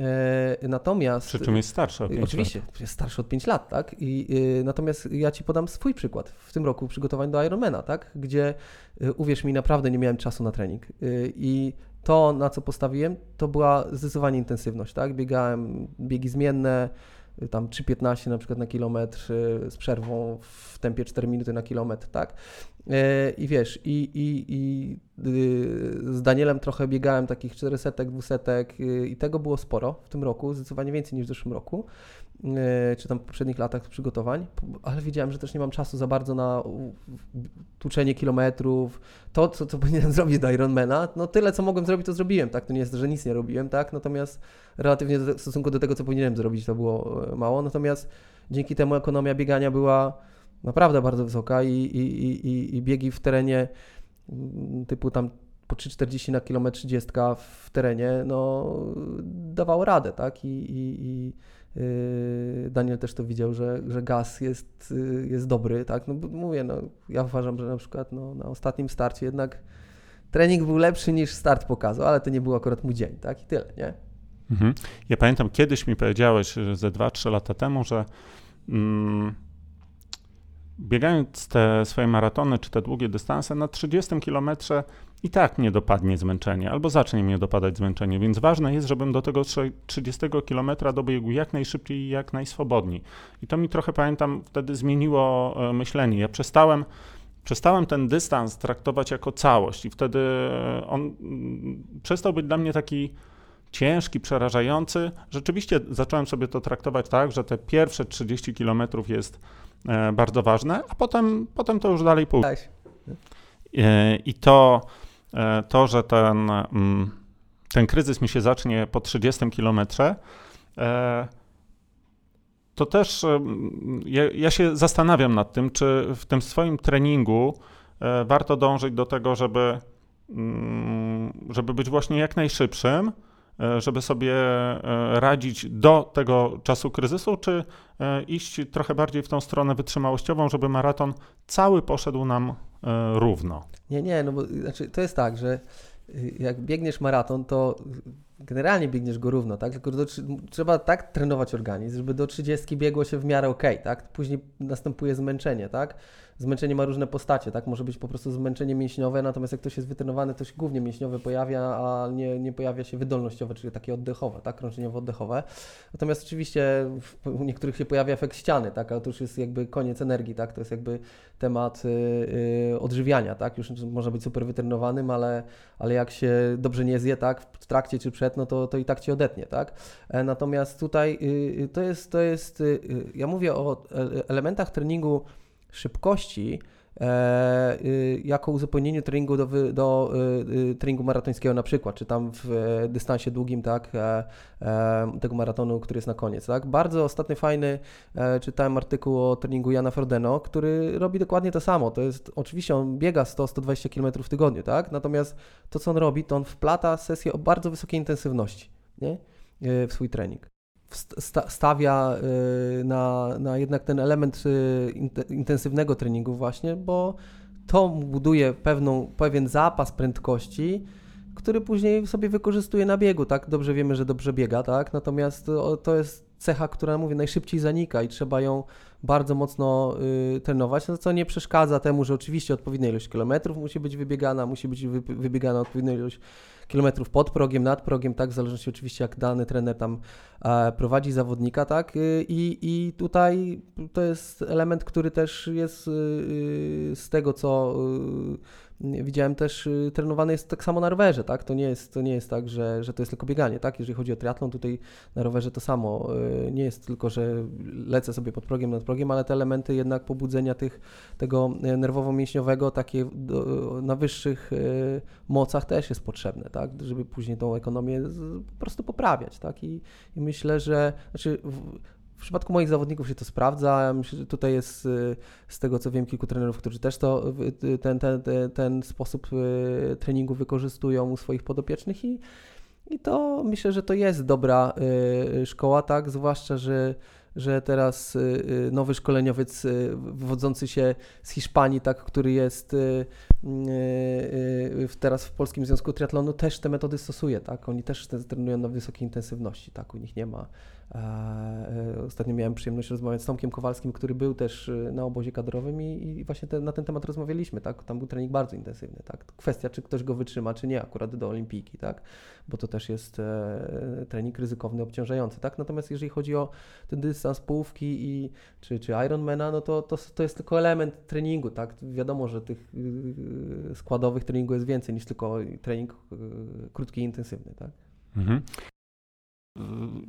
E, natomiast. Przy czym jest starszy od 5 Oczywiście, lat. jest starszy od 5 lat, tak? I, y, natomiast ja ci podam swój przykład w tym roku przygotowań do Ironmana, tak? Gdzie y, uwierz mi, naprawdę nie miałem czasu na trening. Y, I to, na co postawiłem, to była zdecydowanie intensywność, tak? Biegałem biegi zmienne, tam 3,15 na przykład na kilometr y, z przerwą w tempie 4 minuty na kilometr, tak? E, I wiesz, i, i, i y, z Danielem trochę biegałem takich 400, 200 y, i tego było sporo w tym roku, zdecydowanie więcej niż w zeszłym roku. E, czy tam w poprzednich latach przygotowań, ale wiedziałem, że też nie mam czasu za bardzo na tłuczenie kilometrów, to, co, co powinienem zrobić do Ironmana, no tyle, co mogłem zrobić, to zrobiłem, tak, to nie jest, że nic nie robiłem, tak, natomiast relatywnie w stosunku do tego, co powinienem zrobić, to było e, mało, natomiast dzięki temu ekonomia biegania była naprawdę bardzo wysoka i, i, i, i biegi w terenie typu tam po 3,40 na kilometr 30 w terenie, no dawało radę, tak, i, i, i Yy, Daniel też to widział, że, że gaz jest, yy, jest dobry, tak? No mówię, no, ja uważam, że na przykład no, na ostatnim starcie jednak trening był lepszy niż start pokazał, ale to nie był akurat mój dzień, tak? I tyle, nie? Mhm. Ja pamiętam, kiedyś mi powiedziałeś, że ze 2-3 lata temu, że mm, biegając te swoje maratony czy te długie dystanse, na 30 kilometrze i tak mnie dopadnie zmęczenie, albo zacznie mnie dopadać zmęczenie, więc ważne jest, żebym do tego 30 kilometra dobiegł jak najszybciej i jak najswobodniej. I to mi trochę, pamiętam, wtedy zmieniło e, myślenie. Ja przestałem przestałem ten dystans traktować jako całość i wtedy on mm, przestał być dla mnie taki ciężki, przerażający. Rzeczywiście zacząłem sobie to traktować tak, że te pierwsze 30 kilometrów jest e, bardzo ważne, a potem, potem to już dalej pójdzie. E, I to E, to, że ten, mm, ten kryzys mi się zacznie po 30 kilometrze, to też ja, ja, się zastanawiam nad tym, czy w tym swoim treningu warto dążyć do tego, żeby, mm, żeby być właśnie jak najszybszym, żeby sobie e, radzić do tego czasu kryzysu, czy iść trochę bardziej w tą stronę wytrzymałościową, żeby maraton cały poszedł nam równo? Nie, nie, no bo znaczy, to jest tak, że y, jak biegniesz maraton, to generalnie biegniesz go równo, tak? Tylko do, trzeba tak trenować organizm, żeby do 30 biegło się w miarę ok, tak? Później następuje zmęczenie, tak? Zmęczenie ma różne postacie, tak? Może być po prostu zmęczenie mięśniowe, natomiast jak ktoś jest wytrenowany, to się głównie mięśniowe pojawia, a nie, nie pojawia się wydolnościowe, czyli takie oddechowe, tak? Krążeniowo-oddechowe. Natomiast oczywiście u niektórych się pojawia efekt ściany, tak? Ale to już jest jakby koniec energii, tak? To jest jakby temat yy, odżywiania, tak? Już można być super wytrenowanym, ale, ale jak się dobrze nie zje, tak? W trakcie czy przed, no to, to i tak Cię odetnie, tak? E, natomiast tutaj yy, to jest, to jest yy, ja mówię o elementach treningu szybkości e, y, jako uzupełnienie treningu do, do y, y, treningu maratońskiego na przykład, czy tam w e, dystansie długim, tak, e, tego maratonu, który jest na koniec, tak. Bardzo ostatnio fajny, czytałem artykuł o treningu Jana Frodeno, który robi dokładnie to samo, to jest, oczywiście on biega 100-120 km w tygodniu, tak, natomiast to, co on robi, to on wplata sesję o bardzo wysokiej intensywności, nie, w swój trening stawia y, na, na jednak ten element y, intensywnego treningu właśnie, bo to buduje pewną, pewien zapas prędkości, który później sobie wykorzystuje na biegu, tak? Dobrze wiemy, że dobrze biega, tak? Natomiast to jest cecha, która, mówię, najszybciej zanika i trzeba ją bardzo mocno y, trenować, no co nie przeszkadza temu, że oczywiście odpowiednia ilość kilometrów musi być wybiegana, musi być wy, wybiegana odpowiednia ilość kilometrów pod progiem, nad progiem, tak, w zależności oczywiście jak dany trener tam e, prowadzi zawodnika, tak, y, i, i tutaj to jest element, który też jest y, y, z tego, co widziałem też y, trenowany jest tak samo na rowerze, tak? To nie jest, to nie jest tak, że, że to jest tylko bieganie, tak? Jeżeli chodzi o triatlon, tutaj na rowerze to samo. Y, nie jest tylko, że lecę sobie pod progiem, nad progiem, ale te elementy jednak pobudzenia tych, tego y, nerwowo-mięśniowego takie do, na wyższych mocach też jest potrzebne, tak? Żeby później tą ekonomię po prostu poprawiać, tak? I, i myślę, że znaczy w, w przypadku moich zawodników się to sprawdza. Myślę, że tutaj jest y, z tego co wiem kilku trenerów, którzy też to, ten, ten, ten sposób y, treningu wykorzystują u swoich podopiecznych i, i to myślę, że to jest dobra y, szkoła, tak, zwłaszcza, że że teraz nowy szkoleniowiec wywodzący się z Hiszpanii, tak, który jest teraz w Polskim Związku Triatlonu, też te metody stosuje, tak, oni też trenują na wysokiej intensywności, tak, u nich nie ma E, ostatnio miałem przyjemność rozmawiać z Tomkiem Kowalskim, który był też e, na obozie kadrowym i, i właśnie te, na ten temat rozmawialiśmy, tak? Tam był trening bardzo intensywny, tak? Kwestia, czy ktoś go wytrzyma, czy nie, akurat do olimpijki, tak? Bo to też jest e, trening ryzykowny, obciążający, tak? Natomiast jeżeli chodzi o ten dystans połówki i, czy, czy Ironmana, no to, to, to jest tylko element treningu, tak? Wiadomo, że tych y, składowych treningu jest więcej niż tylko trening y, krótki i intensywny, tak? Mhm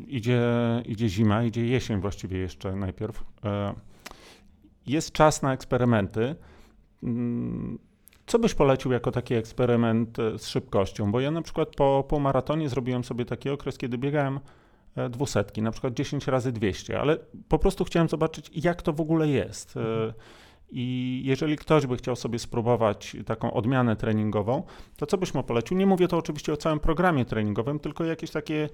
idzie, idzie zima, idzie jesień właściwie jeszcze najpierw. Jest czas na eksperymenty. Mm, co byś polecił jako taki eksperyment z szybkością? Bo ja na przykład po półmaratonie zrobiłem sobie taki okres, kiedy biegałem dwusetki, na przykład 10 razy 200, ale po prostu chciałem zobaczyć, jak to w ogóle jest. Mhm. I jeżeli ktoś by chciał sobie spróbować taką odmianę treningową, to co byś mu polecił? Nie mówię to oczywiście o całym programie treningowym, tylko jakieś takie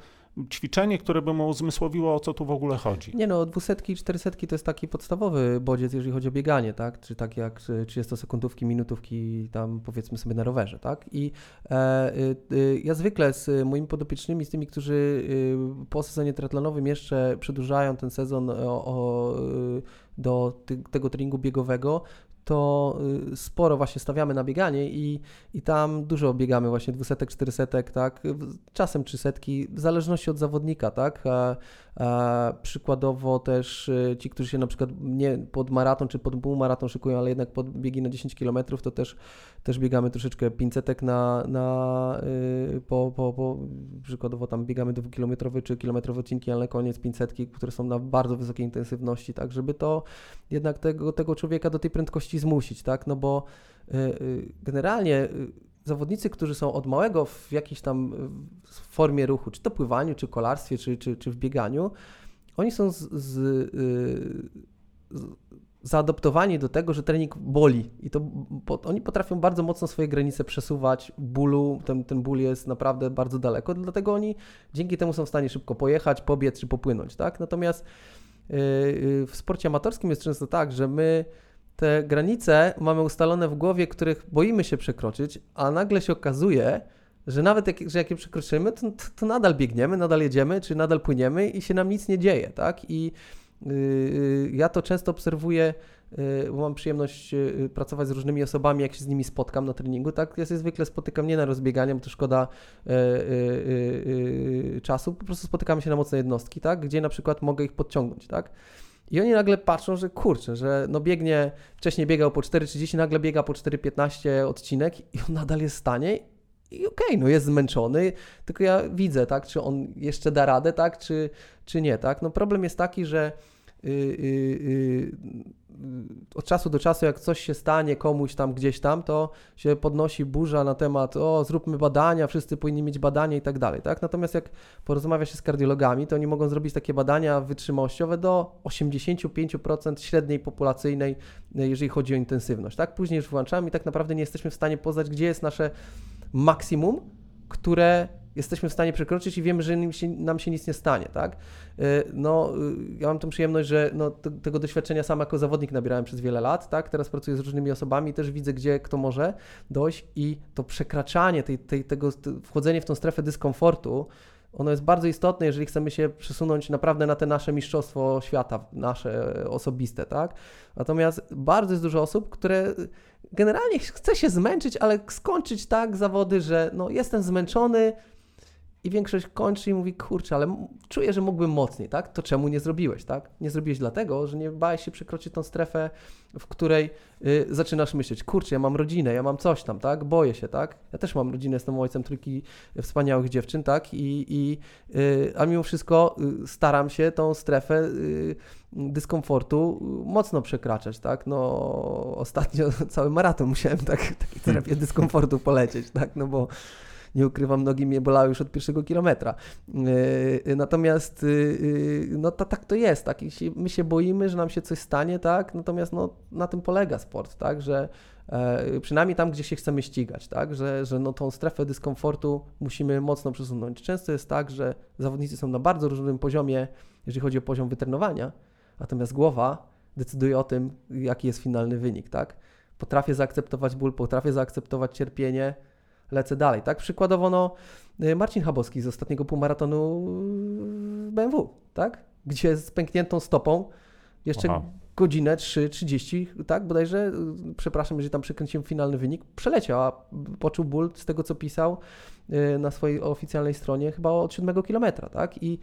ćwiczenie, które by mu uzmysłowiło, o co tu w ogóle chodzi. Nie no, dwusetki i czterysetki to jest taki podstawowy bodziec, jeżeli chodzi o bieganie, tak? Czy tak jak 30-sekundówki, minutówki tam powiedzmy sobie na rowerze, tak? I e, y, ja zwykle z moimi podopiecznymi, z tymi, którzy y, po sezonie triatlonowym jeszcze przedłużają ten sezon o, o do ty, tego treningu biegowego, to y, sporo właśnie stawiamy na bieganie i, i tam dużo biegamy właśnie dwusetek, czterysetek, tak, czasem trzysetki, w zależności od zawodnika, tak, a, a przykładowo też y, ci, którzy się na przykład nie pod maraton czy pod półmaraton szykują, ale jednak pod biegi na 10 km, to też, też biegamy troszeczkę 500 na, na yy, po, po, po, przykładowo tam biegamy dwukilometrowe czy kilometrowe odcinki, ale koniec 500, które są na bardzo wysokiej intensywności, tak, żeby to jednak tego, tego człowieka do tej prędkości zmusić, tak? No bo y, y, generalnie y, zawodnicy, którzy są od małego w jakiejś tam formie ruchu, czy to pływaniu, czy kolarstwie, czy, czy, czy w bieganiu, oni są z, z, z zaadoptowani do tego, że trening boli i to oni potrafią bardzo mocno swoje granice przesuwać bólu, ten, ten ból jest naprawdę bardzo daleko, dlatego oni dzięki temu są w stanie szybko pojechać, pobiec czy popłynąć, tak? Natomiast yy, w sporcie amatorskim jest często tak, że my te granice mamy ustalone w głowie, których boimy się przekroczyć, a nagle się okazuje, że nawet jak, że jak je przekroczymy, to, to, nadal biegniemy, nadal jedziemy, czy nadal płyniemy i się nam nic nie dzieje, tak? I ja to często obserwuję, yy, bo mam przyjemność pracować z różnymi osobami, jak się z nimi spotkam na treningu, tak? Ja się zwykle spotykam nie na rozbieganie, bo to szkoda y, y, y, czasu, po prostu spotykamy się na mocne jednostki, tak? Gdzie na przykład mogę ich podciągnąć, tak? I oni nagle patrzą, że kurczę, że no biegnie, wcześniej biegał po 4,30, nagle biega po 4,15 odcinek i on nadal jest w stanie i okej, okay, no jest zmęczony, tylko ja widzę, tak, czy on jeszcze da radę, tak, czy, czy nie, tak. No problem jest taki, że yy, yy, od czasu do czasu, jak coś się stanie komuś tam gdzieś tam, to się podnosi burza na temat, o, zróbmy badania, wszyscy powinni mieć badania i tak dalej, tak? Natomiast jak porozmawia się z kardiologami, to oni mogą zrobić takie badania wytrzymałościowe do 85% średniej populacyjnej, jeżeli chodzi o intensywność, tak? Później już włączamy i tak naprawdę nie jesteśmy w stanie poznać, gdzie jest nasze maksimum, które jesteśmy w stanie przekroczyć i wiemy, że nam się nic nie stanie, tak? Y, no, y, ja mam tę przyjemność, że no, tego doświadczenia sam jako zawodnik nabierałem przez wiele lat, tak? Teraz pracuję z różnymi osobami, też widzę, gdzie kto może dojść i to przekraczanie, tej, tej, tego, wchodzenie w tą strefę dyskomfortu, ono jest bardzo istotne, jeżeli chcemy się przesunąć naprawdę na te nasze mistrzostwo świata, nasze osobiste, tak? Natomiast bardzo jest dużo osób, które generalnie chce się zmęczyć, ale skończyć tak zawody, że no jestem zmęczony, i większość kończy i mówi, kurczę, ale czuję, że mógłbym mocniej, tak? To czemu nie zrobiłeś, tak? Nie zrobiłeś dlatego, że nie bałeś się przekroczyć tą strefę, w której y, zaczynasz myśleć, kurczę, ja mam rodzinę, ja mam coś tam, tak? Boję się, tak? Ja też mam rodzinę, jestem ojcem trójki wspaniałych dziewczyn, tak? I, i y, a mimo wszystko y, staram się tą strefę y, dyskomfortu mocno przekraczać, tak? No ostatnio cały maraton musiałem tak, takiej strefie dyskomfortu polecieć, tak? No bo nie ukrywam, nogi mnie bolały już od pierwszego kilometra. E, natomiast y, y, no to, tak to jest, tak? my się boimy, że nam się coś stanie, tak? Natomiast no, na tym polega sport, tak? Że e, przynajmniej tam, gdzie się chcemy ścigać, tak? Że, że no, tą strefę dyskomfortu musimy mocno przesunąć. Często jest tak, że zawodnicy są na bardzo różnym poziomie, jeżeli chodzi o poziom wytrenowania, natomiast głowa decyduje o tym, jaki jest finalny wynik, tak? Potrafię zaakceptować ból, potrafię zaakceptować cierpienie, lecę dalej, tak? Przykładowo, no, y, Marcin Chabowski z ostatniego półmaratonu BMW, tak? Gdzie z pękniętą stopą jeszcze Aha. godzinę 3.30, tak? Bodajże, y, przepraszam, jeżeli tam przekręciłem finalny wynik, przeleciał, a poczuł ból z tego, co pisał y, na swojej oficjalnej stronie chyba od 7 kilometra, tak? I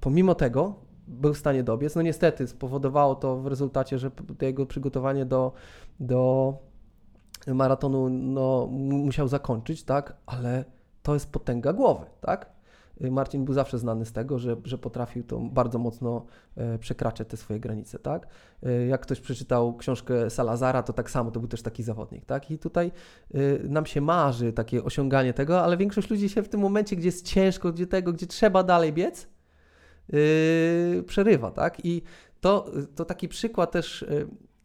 pomimo tego był w stanie dobiec. No niestety spowodowało to w rezultacie, że jego przygotowanie do, do maratonu no, musiał zakończyć, tak, ale to jest potęga głowy, tak? Marcin był zawsze znany z tego, że, że potrafił to bardzo mocno e, przekraczać te swoje granice, tak? E, jak ktoś przeczytał książkę Salazara, to tak samo, to był też taki zawodnik, tak? I tutaj e, nam się marzy takie osiąganie tego, ale większość ludzi się w tym momencie, gdzie jest ciężko, gdzie tego, gdzie trzeba dalej biec, przerywa, tak? I to, to taki przykład też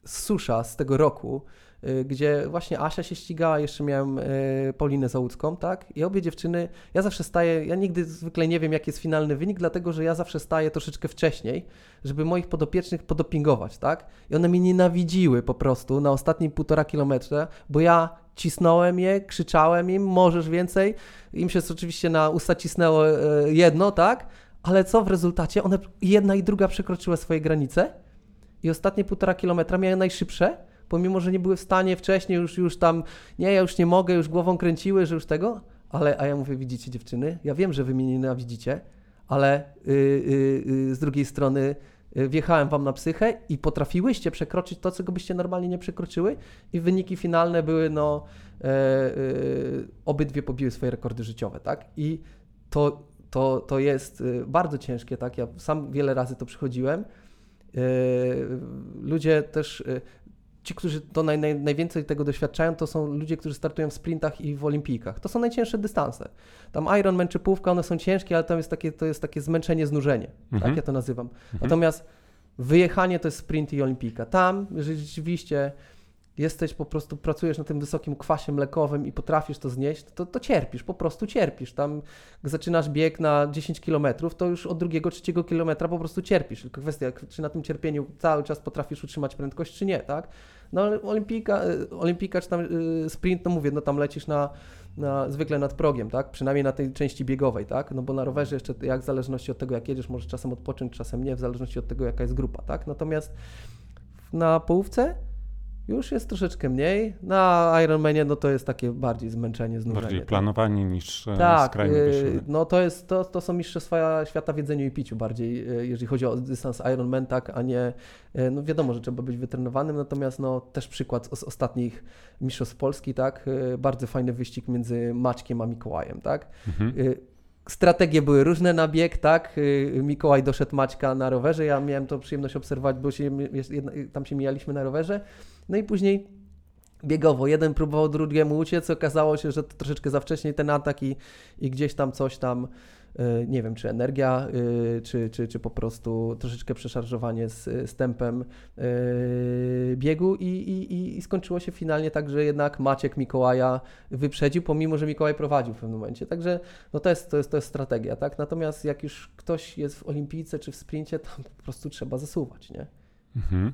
susza z tego roku, Y, gdzie właśnie Asia się ścigała, jeszcze miałem y, Paulinę Załucką, tak? I obie dziewczyny, ja zawsze staję, ja nigdy zwykle nie wiem, jaki jest finalny wynik, dlatego że ja zawsze staję troszeczkę wcześniej, żeby moich podopiecznych podopingować, tak? I one mnie nienawidziły po prostu na ostatnim półtora kilometra, bo ja cisnąłem je, krzyczałem im, możesz więcej. Im się oczywiście na usta cisnęło y, jedno, tak? Ale co w rezultacie? One jedna i druga przekroczyły swoje granice i ostatnie półtora kilometra miały najszybsze, pomimo, że nie były w stanie wcześniej już, już tam, nie, ja już nie mogę, już głową kręciły, że już tego, ale, a ja mówię, widzicie dziewczyny, ja wiem, że wy mnie nienawidzicie, ale yy, yy, z drugiej strony y, wjechałem wam na psychę i potrafiłyście przekroczyć to, czego byście normalnie nie przekroczyły i wyniki finalne były, no, e, e, obydwie pobiły swoje rekordy życiowe, tak? I to, to, to jest y, bardzo ciężkie, tak? Ja sam wiele razy to przychodziłem. E, ludzie też ci, którzy to naj, naj, najwięcej tego doświadczają, to są ludzie, którzy startują w sprintach i w olimpijkach. To są najcięższe dystanse. Tam Ironman czy półka, one są ciężkie, ale tam jest takie, to jest takie zmęczenie, znużenie. Tak? Mhm. Tak ja to nazywam. Mhm. Natomiast Wyjechanie to jest sprint i olimpijka. Tam, rzeczywiście jesteś po prostu, pracujesz na tym wysokim kwasie mlekowym i potrafisz to znieść, to, to cierpisz, po prostu cierpisz. Tam zaczynasz bieg na 10 km, to już od drugiego, trzeciego kilometra po prostu cierpisz. Tylko kwestia, czy na tym cierpieniu cały czas potrafisz utrzymać prędkość, czy nie, tak? No ale olimpijka, y, olimpijka czy tam y, sprint, no mówię, no tam lecisz na, na, zwykle nad progiem, tak? Przynajmniej na tej części biegowej, tak? No bo na rowerze jeszcze jak w zależności od tego, jak jedziesz, możesz czasem odpocząć, czasem nie, w zależności od tego, jaka jest grupa, tak? Natomiast na połówce już jest troszeczkę mniej. Na Ironmanie no to jest takie bardziej zmęczenie, znużenie. Bardziej tak. planowanie niż e, tak, skrajny yy, wysiłek. no to, jest, to, to są mistrzostwa świata w jedzeniu i piciu bardziej, yy, jeżeli chodzi o dystans Ironman, tak, a nie, no wiadomo, że trzeba być wytrenowanym, natomiast no też przykład z ostatnich mistrzostw Polski, tak, bardzo fajny wyścig między Maćkiem a Mikołajem, tak. Mhm. Strategie były różne na bieg, tak? Mikołaj doszedł Maćka na rowerze, ja miałem to przyjemność obserwować, bo się, tam się mijaliśmy na rowerze. No i później biegowo. Jeden próbował drugiemu uciec, okazało się, że to troszeczkę za wcześnie ten atak i, i gdzieś tam coś tam, yy, nie wiem, czy energia, yy, czy, czy, czy po prostu troszeczkę przeszarżowanie z, z tempem yy, biegu i, i, i skończyło się finalnie tak, że jednak Maciek Mikołaja wyprzedził, pomimo, że Mikołaj prowadził w pewnym momencie. Także no to, jest, to, jest, to jest strategia, tak? Natomiast jak już ktoś jest w olimpijce czy w sprincie, to po prostu trzeba zasuwać, nie? Mhm.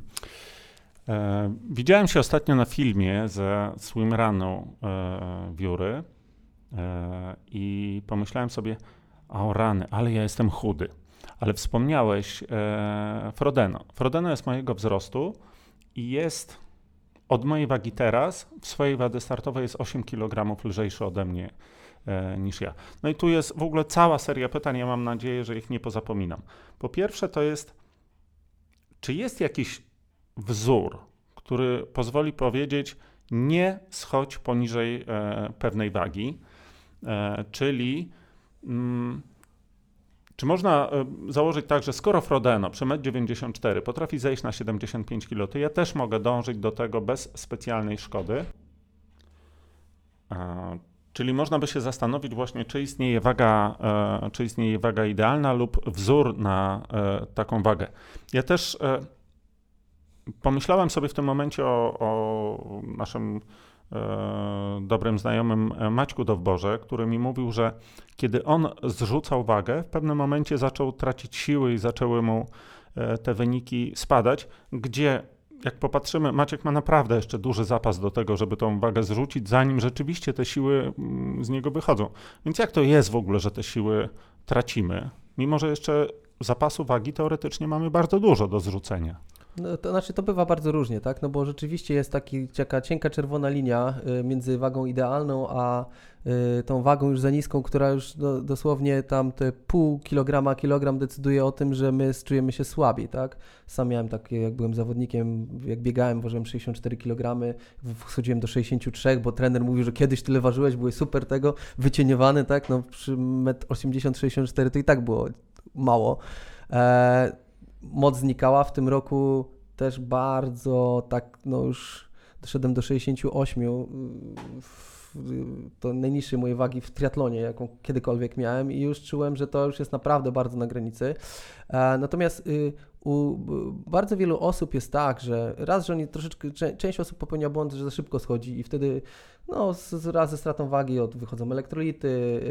E, widziałem się ostatnio na filmie ze swimrunu e, Wióry e, i pomyślałem sobie, o rany, ale ja jestem chudy. Ale wspomniałeś e, Frodeno. Frodeno jest mojego wzrostu i jest od mojej wagi teraz, w swojej wady startowej jest 8 kg lżejszy ode mnie niż ja. No i tu jest w ogóle cała seria pytań, ja mam nadzieję, że ich nie pozapominam. Po pierwsze to jest, czy jest jakiś wzór, który pozwoli powiedzieć, nie schodź poniżej e, pewnej wagi, e, czyli mm, czy można e, założyć tak, że skoro Frodeno przy 1,94 m potrafi zejść na 75 kg, to ja też mogę dążyć do tego bez specjalnej szkody? Czyli można by się zastanowić właśnie, czy istnieje waga, czy istnieje waga idealna lub wzór na taką wagę. Ja też pomyślałem sobie w tym momencie o, o naszym e, dobrym znajomym e, Maćku Dowborze, który mi mówił, że kiedy on zrzucał wagę, w pewnym momencie zaczął tracić siły i zaczęły mu e, te wyniki spadać, gdzie jak popatrzymy, Maciek ma naprawdę jeszcze duży zapas do tego, żeby tą wagę zrzucić, zanim rzeczywiście te siły mm, z niego wychodzą. Więc jak to jest w ogóle, że te siły tracimy, mimo że jeszcze zapasu wagi teoretycznie mamy bardzo dużo do zrzucenia? No, to znaczy to bywa bardzo różnie, tak? No bo rzeczywiście jest taki, taka cienka czerwona linia y, między wagą idealną, a y, tą wagą już za niską, która już no, dosłownie tam te pół kilograma, kilogram decyduje o tym, że my czujemy się słabiej, tak? Sam miałem takie, jak byłem zawodnikiem, jak biegałem, ważyłem 64 kg, schodziłem do 63, bo trener mówił, że kiedyś tyle ważyłeś, byłeś super tego, wycieniowany, tak? No przy 1,80 m to i tak było mało. E, moc znikała. W tym roku też bardzo tak, no już doszedłem do 68. To najniższej mojej wagi w triatlonie, jaką kiedykolwiek miałem, i już czułem, że to już jest naprawdę bardzo na granicy. Natomiast y, u bardzo wielu osób jest tak, że raz, że oni troszeczkę, część osób popełnia błąd, że za szybko schodzi i wtedy no, z, raz ze stratą wagi od, wychodzą elektrolity,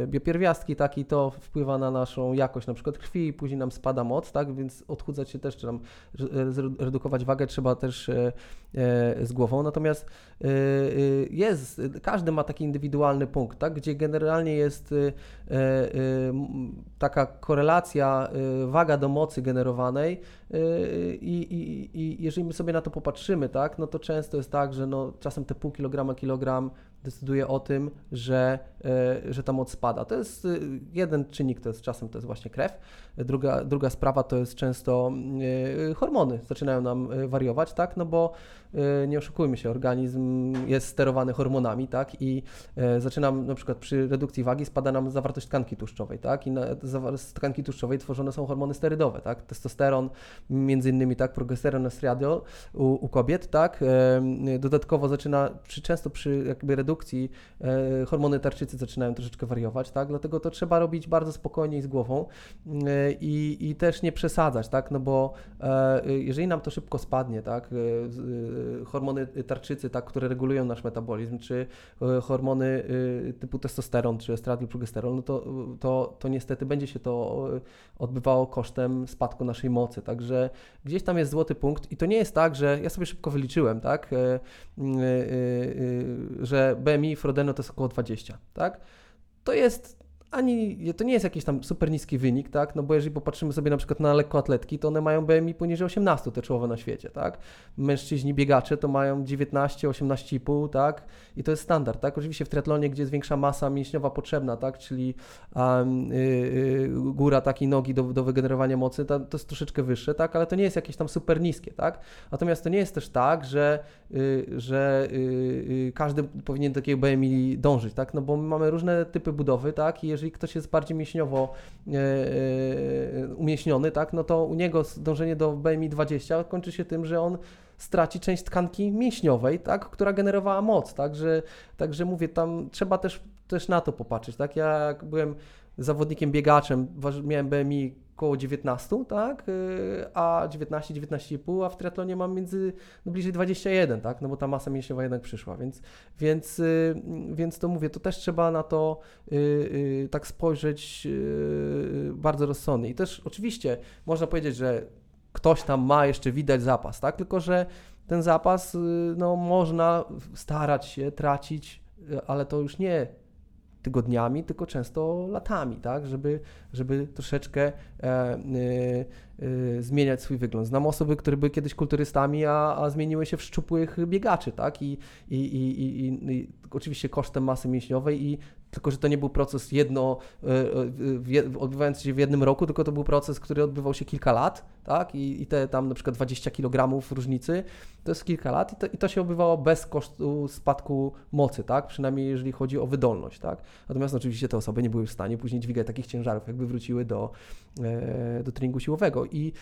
yy, biopierwiastki, tak, i to wpływa na naszą jakość na przykład krwi później nam spada moc, tak, więc odchudzać się też, czy tam redukować wagę trzeba też yy, yy, z głową, natomiast jest, każdy ma taki indywidualny punkt, tak, gdzie generalnie jest taka korelacja waga do mocy generowanej i, i, i jeżeli my sobie na to popatrzymy, tak, no to często jest tak, że no, czasem te pół kilograma, kilogram decyduje o tym, że, że ta moc spada. To jest jeden czynnik, to jest czasem to jest właśnie krew. Druga, druga sprawa to jest często hormony zaczynają nam wariować, tak, no bo nie oszukujmy się, organizm jest sterowany hormonami, tak, i zaczynam na przykład przy redukcji wagi spada nam zawartość tkanki tłuszczowej, tak, i z tkanki tłuszczowej tworzone są hormony sterydowe, tak, testosteron, między innymi, tak, progesteron, estradiol u, u kobiet, tak, dodatkowo zaczyna, przy, często przy jakby redukcji e, hormony tarczycy zaczynają troszeczkę wariować, tak? Dlatego to trzeba robić bardzo spokojnie i z głową e, i, i też nie przesadzać, tak? No bo e, jeżeli nam to szybko spadnie, tak? E, hormony tarczycy, tak, które regulują nasz metabolizm, czy e, hormony typu testosteron, czy estradiol, progesteron, no to, to, to niestety będzie się to odbywało kosztem spadku naszej mocy. Także gdzieś tam jest złoty punkt i to nie jest tak, że ja sobie szybko wyliczyłem, tak? że BMI Frodeno to jest około 20, tak? To jest ani to nie jest jakiś tam super niski wynik, tak? No bo jeżeli popatrzymy sobie na przykład na lekkoatletki, to one mają BMI poniżej 18 te czołowe na świecie, tak? Mężczyźni biegacze to mają 19, 18,5, tak? I to jest standard, tak? Oczywiście w triatlonie, gdzie jest większa masa mięśniowa potrzebna, tak? Czyli um, góra takiej nogi do, do wygenerowania mocy, to, to jest troszeczkę wyższe, tak? Ale to nie jest jakieś tam super niskie, tak? Natomiast to nie jest też tak, że, yy, że każdy powinien do takiego BMI dążyć, tak? No bo mamy różne typy budowy, tak? I jeżeli ktoś jest bardziej mięśniowo e, e, umieśniony, tak, no to u niego dążenie do BMI 20 kończy się tym, że on straci część tkanki mięśniowej, tak, która generowała moc, także, także mówię, tam trzeba też, też na to popatrzeć, tak, ja byłem zawodnikiem biegaczem, miałem BMI około 19, tak, y, a 19, 19,5, a w triatlonie mam między no bliżej 21, tak, no bo ta masa mięśniowa jednak przyszła, więc, więc, y, więc to mówię, to też trzeba na to y, tak spojrzeć bardzo rozsądnie. I też oczywiście można powiedzieć, że ktoś tam ma jeszcze widać zapas, tak, tylko że ten zapas no, można starać się tracić, ale to już nie tygodniami, tylko często latami, tak, żeby, żeby troszeczkę e, e, e, zmieniać swój wygląd. Znam osoby, które były kiedyś kulturystami, a, a zmieniły się w szczupłych biegaczy, tak, i, i, i, i, i oczywiście kosztem masy mięśniowej i tylko, że to nie był proces jedno, e, e, odbywający się w jednym roku, tylko to był proces, który odbywał się kilka lat, tak? I, i te tam na przykład 20 kg różnicy, to jest kilka lat i to, i to się odbywało bez kosztu spadku mocy, tak? Przynajmniej jeżeli chodzi o wydolność, tak? Natomiast oczywiście te osoby nie były w stanie później dźwigać takich ciężarów, jakby wróciły do, e, do treningu siłowego. I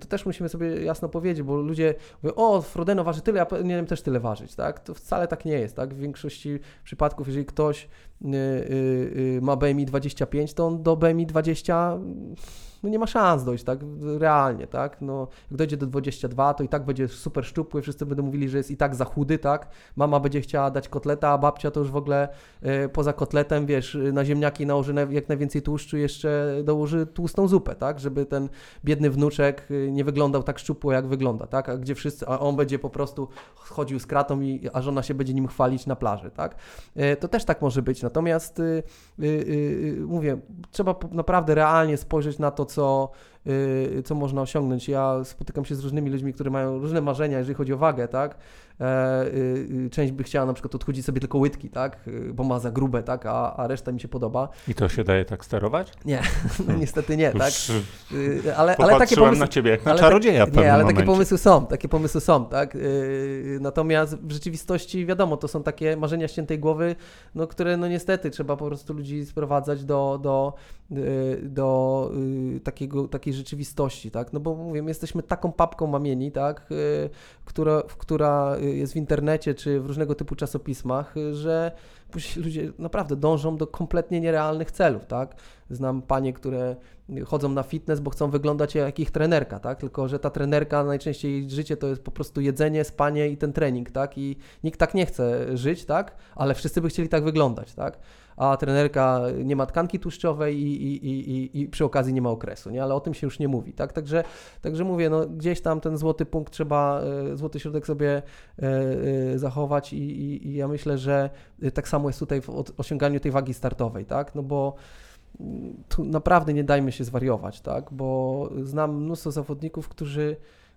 to też musimy sobie jasno powiedzieć, bo ludzie mówią, o, Frodeno waży tyle, ja powinienem też tyle ważyć, tak? To wcale tak nie jest, tak? W większości przypadków, jeżeli ktoś y, ma BMI 25, to on do BMI 20 no nie ma szans dojść, tak, realnie, tak, no jak dojdzie do 22, to i tak będzie super szczupły, wszyscy będą mówili, że jest i tak za chudy, tak, mama będzie chciała dać kotleta, a babcia to już w ogóle e, poza kotletem, wiesz, na ziemniaki nałoży jak najwięcej tłuszczu, jeszcze dołoży tłustą zupę, tak, żeby ten biedny wnuczek y, nie wyglądał tak szczupło, jak wygląda, tak, a gdzie wszyscy, a on będzie po prostu chodził z kratą, i, a żona się będzie nim chwalić na plaży, tak, e, to też tak może być, natomiast y, y, y, mówię, trzeba naprawdę realnie spojrzeć na to, co, y, co można osiągnąć. Ja spotykam się z różnymi ludźmi, którzy mają różne marzenia, jeżeli chodzi o wagę, tak? E, y, część by chciała na przykład odchudzić sobie tylko łydki, tak? Bo ma za grube, tak? A, a reszta mi się podoba. I to się daje tak sterować? Nie, no niestety nie, tak? Ale, ale takie pomysły, na ciebie jak na czarodzieja w Nie, ale momencie. takie pomysły są, takie pomysły są, tak? Natomiast w rzeczywistości wiadomo, to są takie marzenia ściętej głowy, no, które no niestety trzeba po prostu ludzi sprowadzać do, do, do takiego, takiej rzeczywistości, tak? No bo mówię, jesteśmy taką papką mamieni, tak? Która, która jest w internecie czy w różnego typu czasopismach, że ludzie naprawdę dążą do kompletnie nierealnych celów, tak? Znam panie, które chodzą na fitness, bo chcą wyglądać jak ich trenerka, tak? Tylko, że ta trenerka najczęściej życie to jest po prostu jedzenie, spanie i ten trening, tak? I nikt tak nie chce żyć, tak? Ale wszyscy by chcieli tak wyglądać, tak? A trenerka nie ma tkanki tłuszczowej i, i, i, i przy okazji nie ma okresu, nie? Ale o tym się już nie mówi, tak? Także, także mówię, no gdzieś tam ten złoty punkt trzeba, e, złoty środek sobie e, e, zachować i, ja myślę, że tak samo jest tutaj w osiąganiu tej wagi startowej, tak? No bo tu naprawdę nie dajmy się zwariować, tak? Bo znam mnóstwo zawodników, którzy,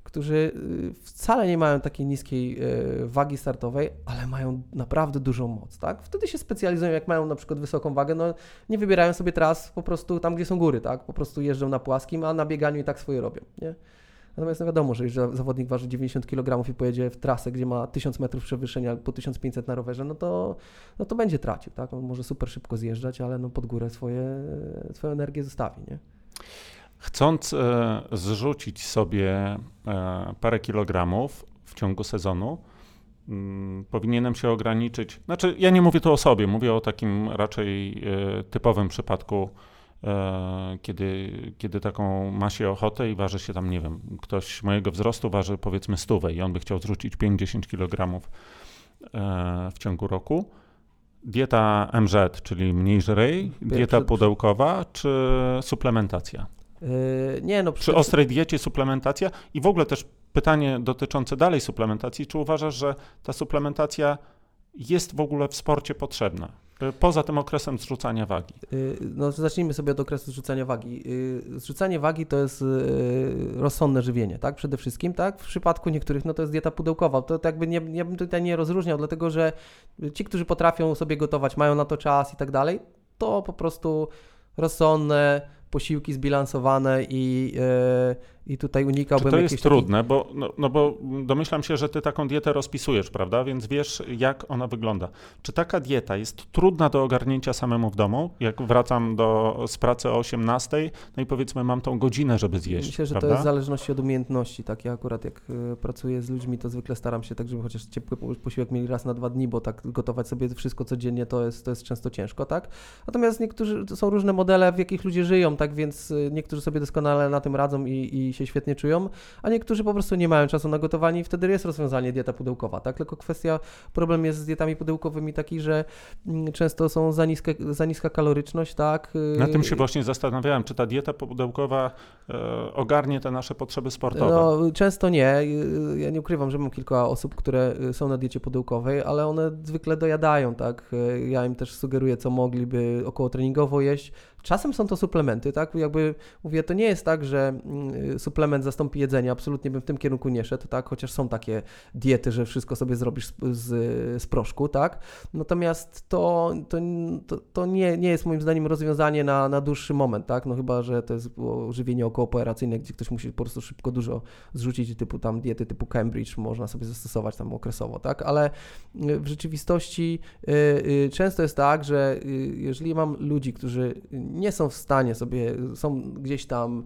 którzy y, wcale nie mają takiej niskiej y, wagi startowej, ale mają naprawdę dużą moc, tak? Wtedy się specjalizują, jak mają na przykład wysoką wagę, no nie wybierają sobie tras po prostu tam, gdzie są góry, tak? Po prostu jeżdżą na płaskim, a na bieganiu i tak swoje robią, nie? Natomiast no wiadomo, że jeżeli zawodnik waży 90 kg i pojedzie w trasę, gdzie ma 1000 metrów przewyższenia po 1500 na rowerze, no to, no to będzie tracił, tak? On może super szybko zjeżdżać, ale no pod górę swoje, swoją energię zostawi, nie? Chcąc e, zrzucić sobie e, parę kilogramów w ciągu sezonu, mm, powinienem się ograniczyć. Znaczy, ja nie mówię tu o sobie, mówię o takim raczej e, typowym przypadku, kiedy, kiedy taką ma się ochotę i waży się tam, nie wiem, ktoś mojego wzrostu waży powiedzmy stówę i on by chciał zrzucić 5-10 kg w ciągu roku. Dieta MZ, czyli mniej żrej, dieta pudełkowa czy suplementacja? Yy, nie, no, przy ostrej diecie suplementacja i w ogóle też pytanie dotyczące dalej suplementacji. Czy uważasz, że ta suplementacja jest w ogóle w sporcie potrzebna? Y, poza tym okresem zrzucania wagi. Yy, no, zacznijmy sobie od okresu zrzucania wagi. Yy, zrzucanie wagi to jest rozsądne żywienie, tak? Przede wszystkim, tak? W przypadku niektórych, no to jest dieta pudełkowa. To, to jakby nie, ja bym tutaj nie rozróżniał, dlatego że ci, którzy potrafią sobie gotować, mają na to czas i tak dalej, to po prostu rozsądne, posiłki zbilansowane i, yy, i tutaj unikałbym Czy to jest trudne, bo, no, no, bo domyślam się, że ty taką dietę rozpisujesz, prawda? Więc wiesz, jak ona wygląda. Czy taka dieta jest trudna do ogarnięcia samemu w domu? Jak wracam do, z pracy o 18, no i powiedzmy mam tą godzinę, żeby zjeść, Myślę, że prawda? to jest w zależności od umiejętności. Tak, ja akurat jak e, pracuję z ludźmi, to zwykle staram się tak, żeby chociaż ciepły posiłek mieli raz na dwa dni, bo tak gotować sobie wszystko codziennie to jest, to jest często ciężko, tak? Natomiast niektórzy, są różne modele, w jakich ludzie żyją, tak, więc e, niektórzy sobie doskonale na tym radzą i, i się świetnie czują, a niektórzy po prostu nie mają czasu na gotowanie i wtedy jest rozwiązanie dieta pudełkowa, tak? Tylko kwestia, problem jest z dietami pudełkowymi taki, że mm, często są za, niskie, za niska kaloryczność, tak? Na tym się właśnie zastanawiałem, czy ta dieta pudełkowa e, ogarnie te nasze potrzeby sportowe. No, często nie. Ja nie ukrywam, że mam kilka osób, które y, są na diecie pudełkowej, ale one zwykle dojadają, tak? Ja im też sugeruję, co mogliby około treningowo jeść, Czasem są to suplementy, tak? Jakby mówię, to nie jest tak, że mm, suplement zastąpi jedzenie, absolutnie bym w tym kierunku nie szedł, tak? Chociaż są takie diety, że wszystko sobie zrobisz z, z, z proszku, tak? Natomiast to, to, to, to, nie, nie jest moim zdaniem rozwiązanie na, na dłuższy moment, tak? No chyba, że to jest żywienie okołooperacyjne, gdzie ktoś musi po prostu szybko dużo zrzucić, typu tam diety typu Cambridge można sobie zastosować tam okresowo, tak? Ale y, w rzeczywistości y, y, często jest tak, że jeżeli mam ludzi, którzy nie są w stanie sobie, są gdzieś tam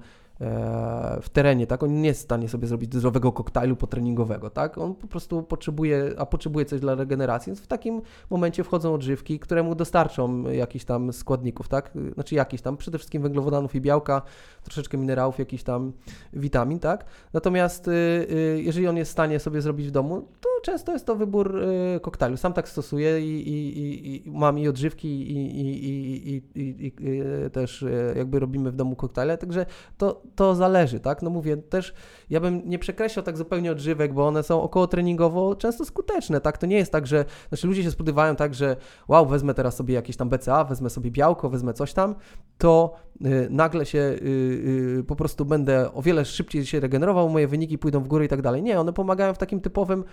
w terenie, tak? On nie jest w stanie sobie zrobić zdrowego koktajlu potreningowego, tak? On po prostu potrzebuje, a potrzebuje coś dla regeneracji, więc w takim momencie wchodzą odżywki, które mu dostarczą jakichś tam składników, tak? Znaczy jakichś tam, przede wszystkim węglowodanów i białka, troszeczkę minerałów, jakiś tam witamin, tak? Natomiast y, y, jeżeli on jest w stanie sobie zrobić w domu, to często jest to wybór y, koktajlu. Sam tak stosuję i, i, i, i mam i odżywki i, i, też jakby robimy w domu koktajle, także to, to zależy, tak? No mówię, też ja bym nie przekreślał tak zupełnie odżywek, bo one są około treningowo często skuteczne, tak? To nie jest tak, że, znaczy ludzie się spodziewają tak, że wow, wezmę teraz sobie jakieś tam BCA, wezmę sobie białko, wezmę coś tam, to nagle się y, y, po prostu będę o wiele szybciej się regenerował, moje wyniki pójdą w górę i tak dalej. Nie, one pomagają w takim typowym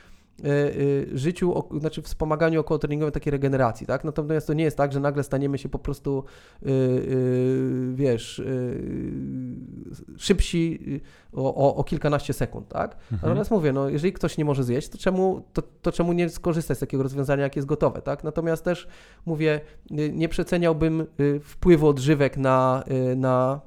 y, y, życiu, znaczy wspomaganiu około treningowym takiej regeneracji, tak? Natomiast to nie jest tak, że nagle staniemy się po prostu, y, wiesz, szybsi o, o, o, kilkanaście sekund, tak? Mhm. Natomiast mówię, no jeżeli ktoś nie może zjeść, to czemu, to, to czemu nie skorzystać z takiego rozwiązania, jak jest gotowe, tak? Natomiast też mówię, nie przeceniałbym wpływu odżywek na, na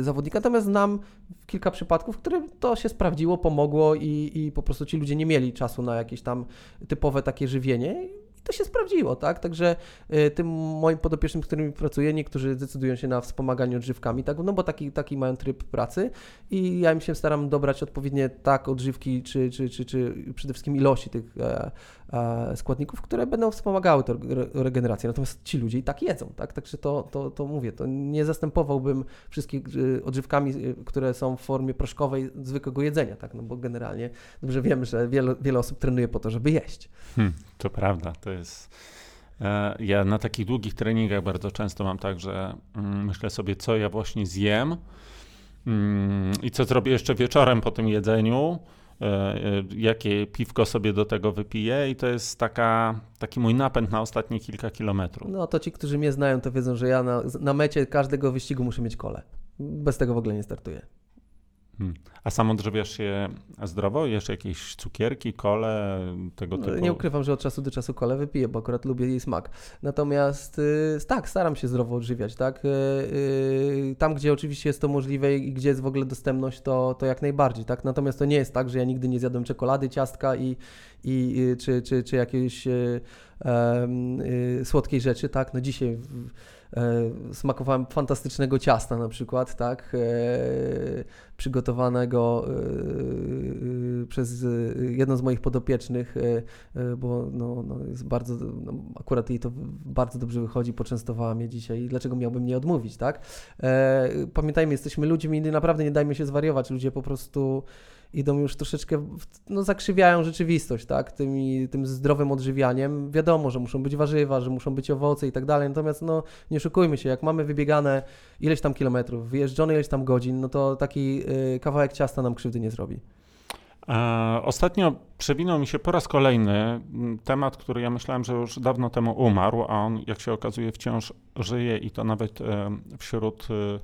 zawodnika, natomiast znam kilka przypadków, w których to się sprawdziło, pomogło i, i po prostu ci ludzie nie mieli czasu na jakieś tam typowe takie żywienie i to się sprawdziło, tak? Także y, tym moim podopiecznym, z którymi pracuję, niektórzy decydują się na wspomaganie odżywkami, tak? No bo taki, taki mają tryb pracy i ja im się staram dobrać odpowiednie tak odżywki, czy, czy, czy, czy przede wszystkim ilości tych e, składników, które będą wspomagały tę regenerację. Natomiast ci ludzie i tak jedzą, tak? Także to, to, to mówię, to nie zastępowałbym wszystkich y, odżywkami, y, które są w formie proszkowej zwykłego jedzenia, tak? No bo generalnie dobrze wiemy, że wiele, wiele osób trenuje po to, żeby jeść. Hmm, to prawda, to jest... E, ja na takich długich treningach bardzo często mam tak, że mm, myślę sobie, co ja właśnie zjem mm, i co zrobię jeszcze wieczorem po tym jedzeniu, e, e, jakie piwko sobie do tego wypiję i to jest taka, taki mój napęd na ostatnie kilka kilometrów. No to ci, którzy mnie znają, to wiedzą, że ja na, na mecie każdego wyścigu muszę mieć kole. Bez tego w ogóle nie startuję. Hmm. A sam odżywiasz się zdrowo? Jesz jakieś cukierki, kole, tego no, typu? Nie ukrywam, że od czasu do czasu kole wypiję, bo akurat lubię jej smak. Natomiast y, tak, staram się zdrowo odżywiać, tak? Y, y, tam, gdzie oczywiście jest to możliwe i gdzie jest w ogóle dostępność, to, to jak najbardziej, tak? Natomiast to nie jest tak, że ja nigdy nie zjadłem czekolady, ciastka i, i czy, czy, czy jakiejś słodkiej rzeczy, tak? No dzisiaj E, smakowałem fantastycznego ciasta na przykład, tak, e, przygotowanego e, przez jedną z moich podopiecznych, bo no, no jest bardzo, no, akurat jej to bardzo dobrze wychodzi, poczęstowała mnie dzisiaj, dlaczego miałbym nie odmówić, tak. Pamiętajmy, jesteśmy ludźmi i naprawdę nie dajmy się zwariować, ludzie po prostu idą już troszeczkę, no zakrzywiają rzeczywistość, tak, Tymi, tym zdrowym odżywianiem. Wiadomo, że muszą być warzywa, że muszą być owoce i tak dalej, natomiast no nie oszukujmy się, jak mamy wybiegane ileś tam kilometrów, wyjeżdżone ileś tam godzin, no to taki y, kawałek ciasta nam krzywdy nie zrobi. E, ostatnio przewinął mi się po raz kolejny temat, który ja myślałem, że już dawno temu umarł, a on, jak się okazuje, wciąż żyje i to nawet e, wśród e,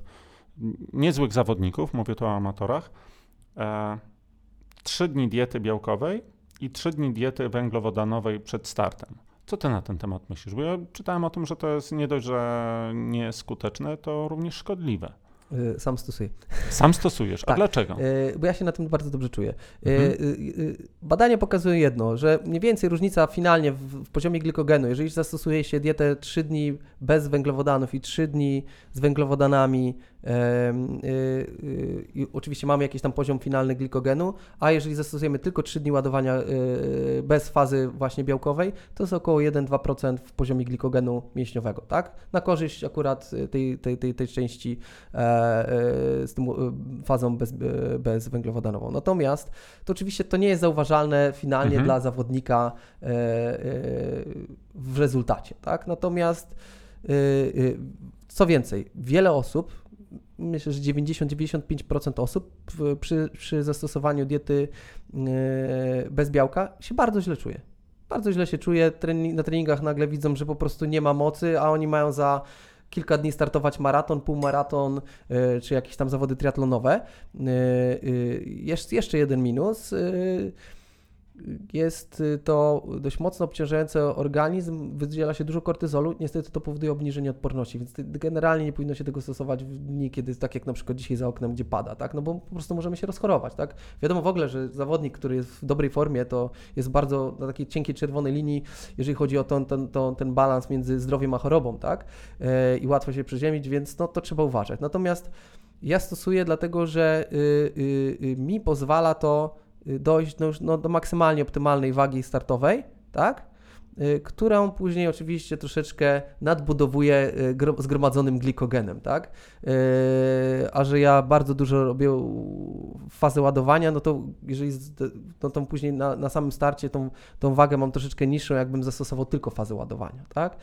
niezłych zawodników, mówię tu o amatorach. Trzy dni diety białkowej i trzy dni diety węglowodanowej przed startem. Co ty na ten temat myślisz? Bo ja czytałem o tym, że to jest nie dość, że nieskuteczne, to również szkodliwe. Y, sam stosuję. Sam stosujesz. A tak, dlaczego? Y, bo ja się na tym bardzo dobrze czuję. Y, mhm. Badania pokazują jedno, że mniej więcej różnica finalnie w, w, poziomie glikogenu, jeżeli zastosuje się dietę 3 dni bez węglowodanów i 3 dni z węglowodanami, oczywiście mamy jakiś tam poziom finalny glikogenu, a jeżeli zastosujemy tylko 3 dni ładowania bez fazy właśnie białkowej, to jest około 1-2% w poziomie glikogenu mięśniowego, tak? Na korzyść akurat tej, tej, tej, tej części e, E, z tym e, fazą bez, e, bezwęglowodanową. Natomiast to oczywiście to nie jest zauważalne finalnie mhm. dla zawodnika w rezultacie. Tak? Natomiast co więcej, wiele osób, myślę, że 90-95% osób przy, przy zastosowaniu diety bez białka się bardzo źle czuje bardzo źle się czuje. Na treningach nagle widzą, że po prostu nie ma mocy, a oni mają za kilka dni startować maraton, półmaraton e, czy jakieś tam zawody triatlonowe. E, e, jest jeszcze jeden minus jest y, to dość mocno obciążający organizm, wydziela się dużo kortyzolu, niestety to powoduje obniżenie odporności, więc generalnie nie powinno się tego stosować w dni, kiedy tak jak na przykład dzisiaj za oknem, gdzie pada, tak, no bo po prostu możemy się rozchorować, tak. Wiadomo w ogóle, że zawodnik, który jest w dobrej formie, to jest bardzo na takiej cienkiej czerwonej linii, jeżeli chodzi o ten, ten, ten, ten balans między zdrowiem a chorobą, tak, e, i łatwo się przeziemić, więc no to trzeba uważać. Natomiast ja stosuję dlatego, że y, y, y, mi pozwala to dojść no, no, do maksymalnie optymalnej wagi startowej, tak? Y, którą później oczywiście troszeczkę nadbudowuje y, zgromadzonym glikogenem, tak? Y, a że ja bardzo dużo robię fazę ładowania, no to jeżeli no to później na, na samym starcie tą, tą wagę mam troszeczkę niższą, jakbym zastosował tylko fazę ładowania, tak?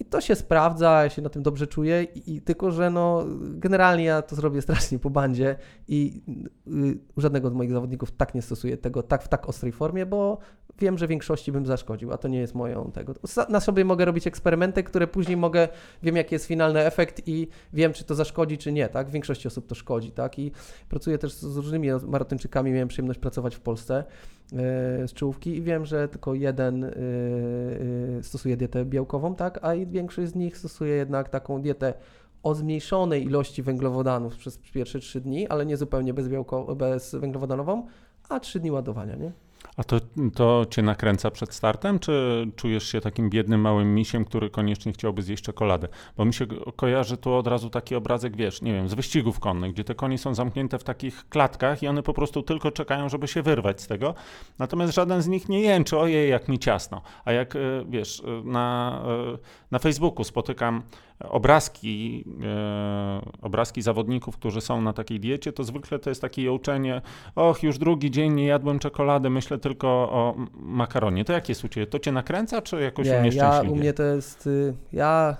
I to się sprawdza, ja się na tym dobrze czuję, i, i tylko, że no, generalnie ja to zrobię strasznie po bandzie i y, żadnego z moich zawodników tak nie stosuję tego tak w tak ostrej formie, bo wiem, że większości bym zaszkodził, a to nie jest moją tego. Na sobie mogę robić eksperymenty, które później mogę, wiem jaki jest finalny efekt i wiem, czy to zaszkodzi, czy nie, tak? W większości osób to szkodzi, tak? I pracuję też z różnymi maratończykami, miałem przyjemność pracować w Polsce z czołówki i wiem, że tylko jeden e, e, stosuje dietę białkową, tak, a większość z nich stosuje jednak taką dietę o zmniejszonej ilości węglowodanów przez pierwsze 3 dni, ale nie zupełnie bez, białko, bez węglowodanową, a 3 dni ładowania, nie? A to, to cię nakręca przed startem, czy czujesz się takim biednym małym misiem, który koniecznie chciałby zjeść czekoladę? Bo mi się kojarzy tu od razu taki obrazek, wiesz, nie wiem, z wyścigów konnych, gdzie te konie są zamknięte w takich klatkach i one po prostu tylko czekają, żeby się wyrwać z tego. Natomiast żaden z nich nie jęczy, ojej, jak mi ciasno. A jak, e, wiesz, e, na, e, na Facebooku spotykam obrazki, e, obrazki zawodników, którzy są na takiej diecie, to zwykle to jest takie jączenie, och, już drugi dzień nie jadłem czekolady, myślę tylko o makaronie. To jak jest u Ciebie? To Cię nakręca, czy jakoś nie, ja, u mnie to jest, y, ja,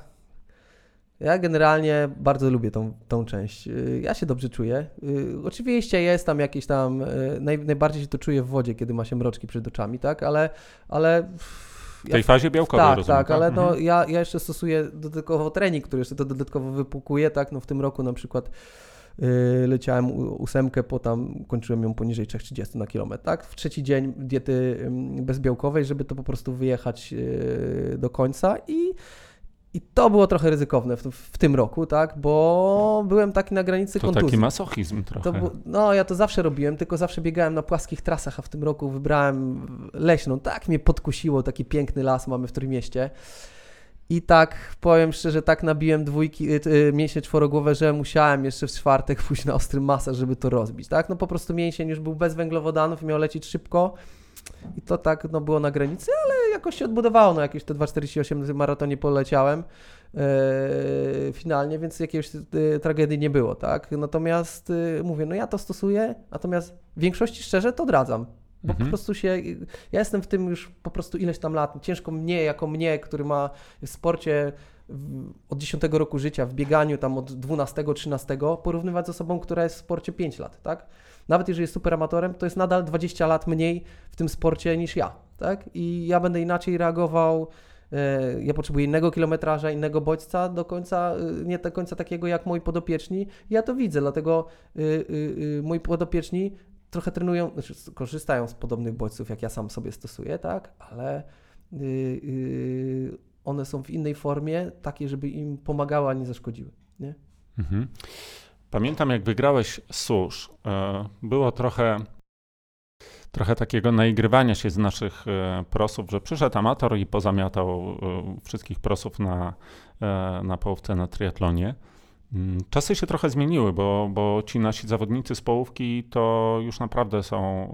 ja generalnie bardzo lubię tą, tą część. Y, ja się dobrze czuję. Y, oczywiście jest tam jakieś tam, naj, najbardziej się to czuję w wodzie, kiedy ma się mroczki przed oczami, tak, ale, ale w tej ja, fazie białkowej, tak, rozumiem, tak, tak, ale no, mhm. ja, ja jeszcze stosuję dodatkowo trening, który jeszcze to dodatkowo wypukuje, tak, no w tym roku na przykład Yy, leciałem ósemkę, potem kończyłem ją poniżej 3,30 na kilometr, tak? W trzeci dzień diety bezbiałkowej, żeby to po prostu wyjechać yy, do końca i i to było trochę ryzykowne w, w, tym roku, tak, bo byłem taki na granicy to kontuzji. taki masochizm trochę. To, no, ja to zawsze robiłem, tylko zawsze biegałem na płaskich trasach, a w tym roku wybrałem leśną. Tak mnie podkusiło, taki piękny las mamy w Trójmieście. I tak, powiem szczerze, tak nabiłem dwójki, y, y, mięśnie czworogłowe, że musiałem jeszcze w czwartek pójść na ostry masaż, żeby to rozbić, tak? No po prostu mięsień już był bez węglowodanów, miał lecieć szybko i to tak no, było na granicy, ale jakoś się odbudowało, no jakieś te 2,48 w maratonie poleciałem e, finalnie, więc jakiejś e, tragedii nie było, tak? Natomiast e, mówię, no ja to stosuję, natomiast w większości szczerze to odradzam. Bo mhm. po prostu się, ja jestem w tym już po prostu ileś tam lat, ciężko mnie, jako mnie, który ma w sporcie od 10 roku życia, w bieganiu tam od 12, 13, porównywać z osobą, która jest w sporcie 5 lat, tak? Nawet jeżeli jest super amatorem, to jest nadal 20 lat mniej w tym sporcie niż ja, tak? I ja będę inaczej reagował, e, ja potrzebuję innego kilometraża, innego bodźca, do końca, e, nie do końca takiego jak moi podopieczni. Ja to widzę, dlatego e, moi podopieczni trochę trenują, znaczy korzystają z podobnych bodźców, jak ja sam sobie stosuję, tak? Ale one są w innej formie, takiej, żeby im pomagały, a nie zaszkodziły, nie? Mhm. Pamiętam, jak wygrałeś susz, było trochę trochę takiego naigrywania się z naszych e, prosów, że przyszedł amator i pozamiatał e, wszystkich prosów na, e, na połówce na triatlonie. Mm, czasy się trochę zmieniły, bo, bo ci nasi zawodnicy z połówki to już naprawdę są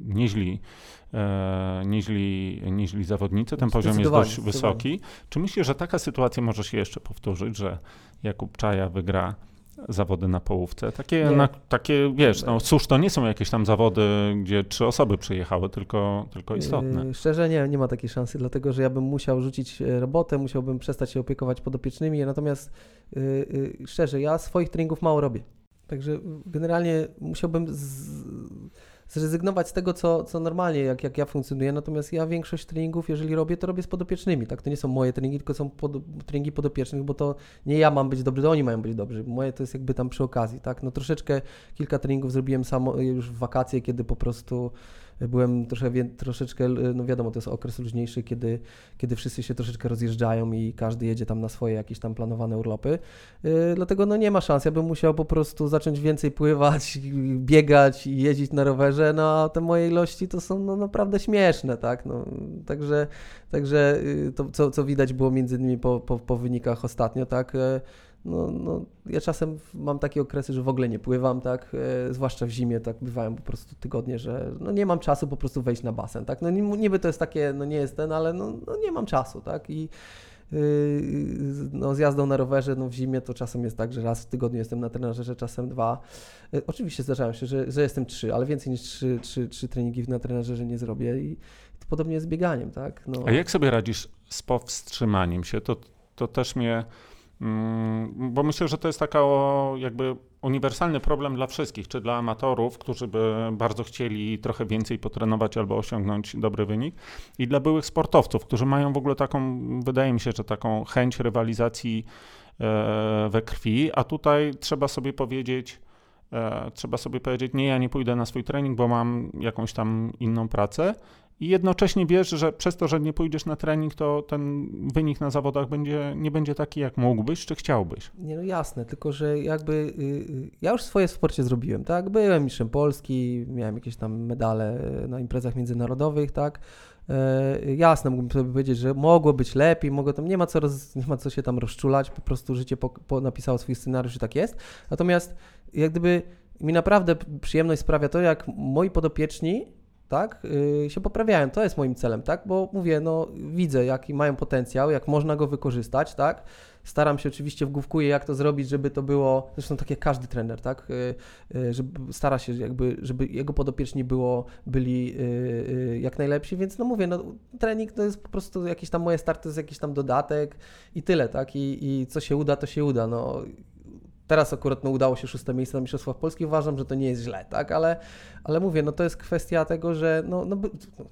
nieźli, nieźli, nieźli zawodnicy. Ten poziom jest dość wysoki. Czy myślisz, że taka sytuacja może się jeszcze powtórzyć, że Jakub Czaja wygra zawody na połówce. Takie, na, takie wiesz, no cóż, to nie są jakieś tam zawody, gdzie trzy osoby przyjechały, tylko, tylko istotne. Yy, szczerze nie, nie ma takiej szansy, dlatego że ja bym musiał rzucić e, robotę, musiałbym przestać się opiekować podopiecznymi, natomiast yy, yy, szczerze, ja swoich treningów mało robię. Także generalnie musiałbym z, zrezygnować z tego, co, co normalnie, jak, jak ja funkcjonuję. Natomiast ja większość treningów, jeżeli robię, to robię z podopiecznymi. Tak? To nie są moje treningi, tylko są pod, treningi podopiecznych, bo to nie ja mam być dobry, to oni mają być dobrzy. Moje to jest jakby tam przy okazji. Tak? No troszeczkę kilka treningów zrobiłem samo już w wakacje, kiedy po prostu byłem trosze, troszeczkę, no wiadomo, to jest okres luźniejszy, kiedy, kiedy wszyscy się troszeczkę rozjeżdżają i każdy jedzie tam na swoje jakieś tam planowane urlopy. Yy, dlatego no nie ma szans, ja bym musiał po prostu zacząć więcej pływać, biegać i jeździć na rowerze, no a te moje ilości to są no, naprawdę śmieszne, tak, no, także, także yy, to, co, co widać było między innymi po, po, po wynikach ostatnio, tak, yy, no, no, ja czasem mam takie okresy, że w ogóle nie pływam, tak, e, zwłaszcza w zimie, tak, bywają po prostu tygodnie, że no, nie mam czasu po prostu wejść na basen, tak, no niby to jest takie, no nie jest ten, ale no, no nie mam czasu, tak, i yy, no, z jazdą na rowerze, no w zimie to czasem jest tak, że raz w tygodniu jestem na trenerze, czasem dwa. Yy, oczywiście zdarzają się, że, że jestem trzy, ale więcej niż trzy, trzy, trzy treningi na trenerze nie zrobię i to podobnie jest z bieganiem, tak. No. A jak sobie radzisz z powstrzymaniem się? To, to też mnie bo myślę, że to jest taka jakby uniwersalny problem dla wszystkich, czy dla amatorów, którzy by bardzo chcieli trochę więcej potrenować albo osiągnąć dobry wynik, i dla byłych sportowców, którzy mają w ogóle taką, wydaje mi się, że taką chęć rywalizacji e, we krwi, a tutaj trzeba sobie powiedzieć, e, trzeba sobie powiedzieć, nie, ja nie pójdę na swój trening, bo mam jakąś tam inną pracę i jednocześnie wiesz, że przez to, że nie pójdziesz na trening, to ten wynik na zawodach będzie, nie będzie taki, jak mógłbyś, czy chciałbyś. Nie, no jasne, tylko że jakby yy, ja już swoje w sporcie zrobiłem, tak? Byłem mistrzem Polski, miałem jakieś tam medale na imprezach międzynarodowych, tak? Yy, jasne, mógłbym sobie powiedzieć, że mogło być lepiej, mogło tam, nie ma co, roz, nie ma co się tam rozczulać, po prostu życie po, po napisało swój scenariusz, że tak jest. Natomiast jak gdyby mi naprawdę przyjemność sprawia to, jak moi podopieczni tak, yy, się poprawiają. To jest moim celem, tak, bo mówię, no widzę, jaki mają potencjał, jak można go wykorzystać, tak. Staram się oczywiście wgłówkuję, jak to zrobić, żeby to było, zresztą tak jak każdy trener, tak, yy, yy, żeby stara się jakby, żeby jego podopieczni było, byli y, y, jak najlepsi, więc no mówię, no trening to jest po prostu jakieś tam moje starty, to jest jakiś tam dodatek i tyle, tak, i, i co się uda, to się uda, no. Teraz akurat no, udało się szóste miejsce na Mistrzostwach Polski, uważam, że to nie jest źle, tak, ale, ale mówię, no to jest kwestia tego, że no, no,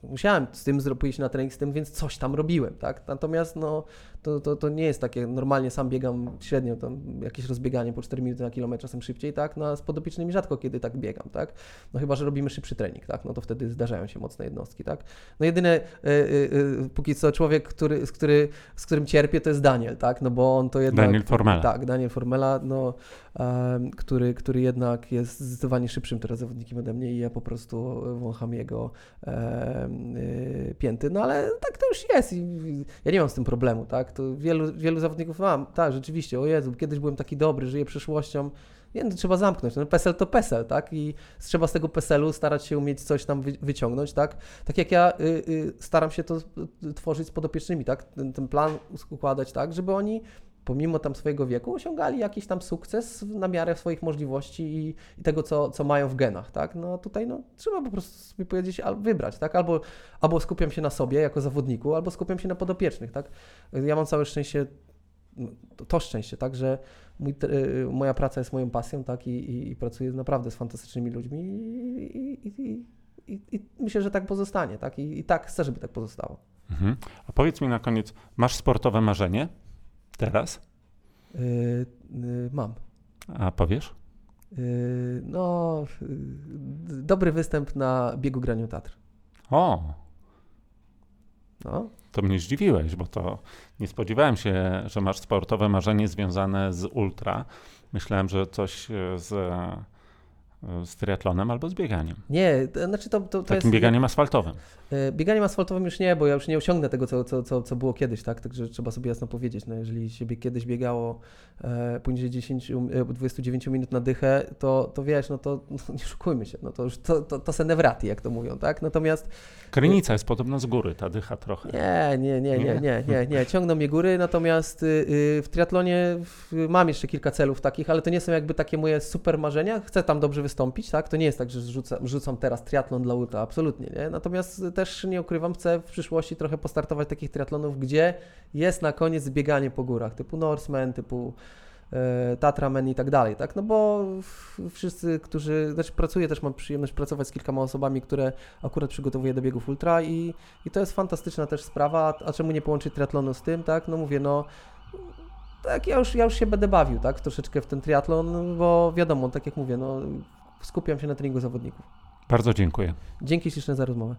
musiałem z tym zrobić na trening z tym, więc coś tam robiłem, tak, natomiast no to, to, to nie jest takie, normalnie sam biegam średnio, tam jakieś rozbieganie po 4 minuty na kilometr, czasem szybciej, tak, no a z podopiecznymi rzadko kiedy tak biegam, tak, no chyba, że robimy szybszy trening, tak, no to wtedy zdarzają się mocne jednostki, tak. No jedyne, y, y, y, póki co człowiek, który, z, który, z którym cierpię, to jest Daniel, tak, no bo on to jednak... Daniel Formela. Tak, Daniel Formela, no, który, który jednak jest zdecydowanie szybszym teraz zawodnikiem ode mnie i ja po prostu wącham jego um, pięty, no ale tak to już jest i ja nie mam z tym problemu, tak, to wielu, wielu zawodników mam, tak, rzeczywiście, o Jezu, kiedyś byłem taki dobry, żyję przyszłością, nie, no, trzeba zamknąć. No, PESEL to PESEL, tak? I trzeba z tego PESEL-u starać się umieć coś tam wy, wyciągnąć, tak? Tak jak ja y, y, staram się to y, tworzyć z podopiecznymi, tak? Ten, ten plan układać tak, żeby oni pomimo tam swojego wieku osiągali jakiś tam sukces na miarę swoich możliwości i, i, tego, co, co mają w genach, tak? No tutaj no, trzeba po prostu sobie powiedzieć, wybrać, tak? Albo, albo skupiam się na sobie jako zawodniku, albo skupiam się na podopiecznych, tak? Ja mam całe szczęście, no, to, szczęście, tak? Że mój, y, moja praca jest moją pasją, tak? I, i, i pracuję naprawdę z fantastycznymi ludźmi i, i, myślę, że tak pozostanie, tak? I, tak chcę, żeby tak pozostało. Mhm. A powiedz mi na koniec, masz sportowe marzenie? Teraz? Yy, yy, mam. A powiesz? Yy, no, y, dobry występ na biegu Graniu Tatr. O! No. To mnie zdziwiłeś, bo to nie spodziewałem się, że masz sportowe marzenie związane z ultra. Myślałem, że coś z z triatlonem albo z bieganiem. Nie, to, znaczy to, to, to Takim jest... bieganiem asfaltowym. E, bieganiem asfaltowym już nie, bo ja już nie osiągnę tego, co, co, co, co było kiedyś, tak? Także trzeba sobie jasno powiedzieć, no jeżeli się kiedyś biegało e, poniżej 10, e, 29 minut na dychę, to, to wiesz, no to no, nie szukujmy się, no to już to, to, to se nevraty, jak to mówią, tak? Natomiast... Krynica jest podobno z góry, ta dycha trochę. Nie, nie, nie, nie, nie, nie, nie. ciągną mnie góry, natomiast y, y, w triatlonie mam jeszcze kilka celów takich, ale to nie są jakby takie moje super marzenia, chcę tam dobrze wystąpić, tak? To nie jest tak, że rzucam, rzucam teraz triatlon dla ultra, absolutnie, nie? Natomiast też nie ukrywam, chcę w przyszłości trochę postartować takich triatlonów, gdzie jest na koniec bieganie po górach, typu Norseman, typu e, Tatramen i tak dalej, tak? No bo wszyscy, którzy, znaczy pracuję, też mam przyjemność pracować z kilkoma osobami, które akurat przygotowuję do biegów ultra i, i to jest fantastyczna też sprawa, a czemu nie połączyć triatlonu z tym, tak? No mówię, no tak, ja już, ja już się będę bawił, tak? Troszeczkę w ten triatlon, bo wiadomo, tak jak mówię, no skupiam się na treningu zawodników. Bardzo dziękuję. Dzięki śliczne za rozmowę.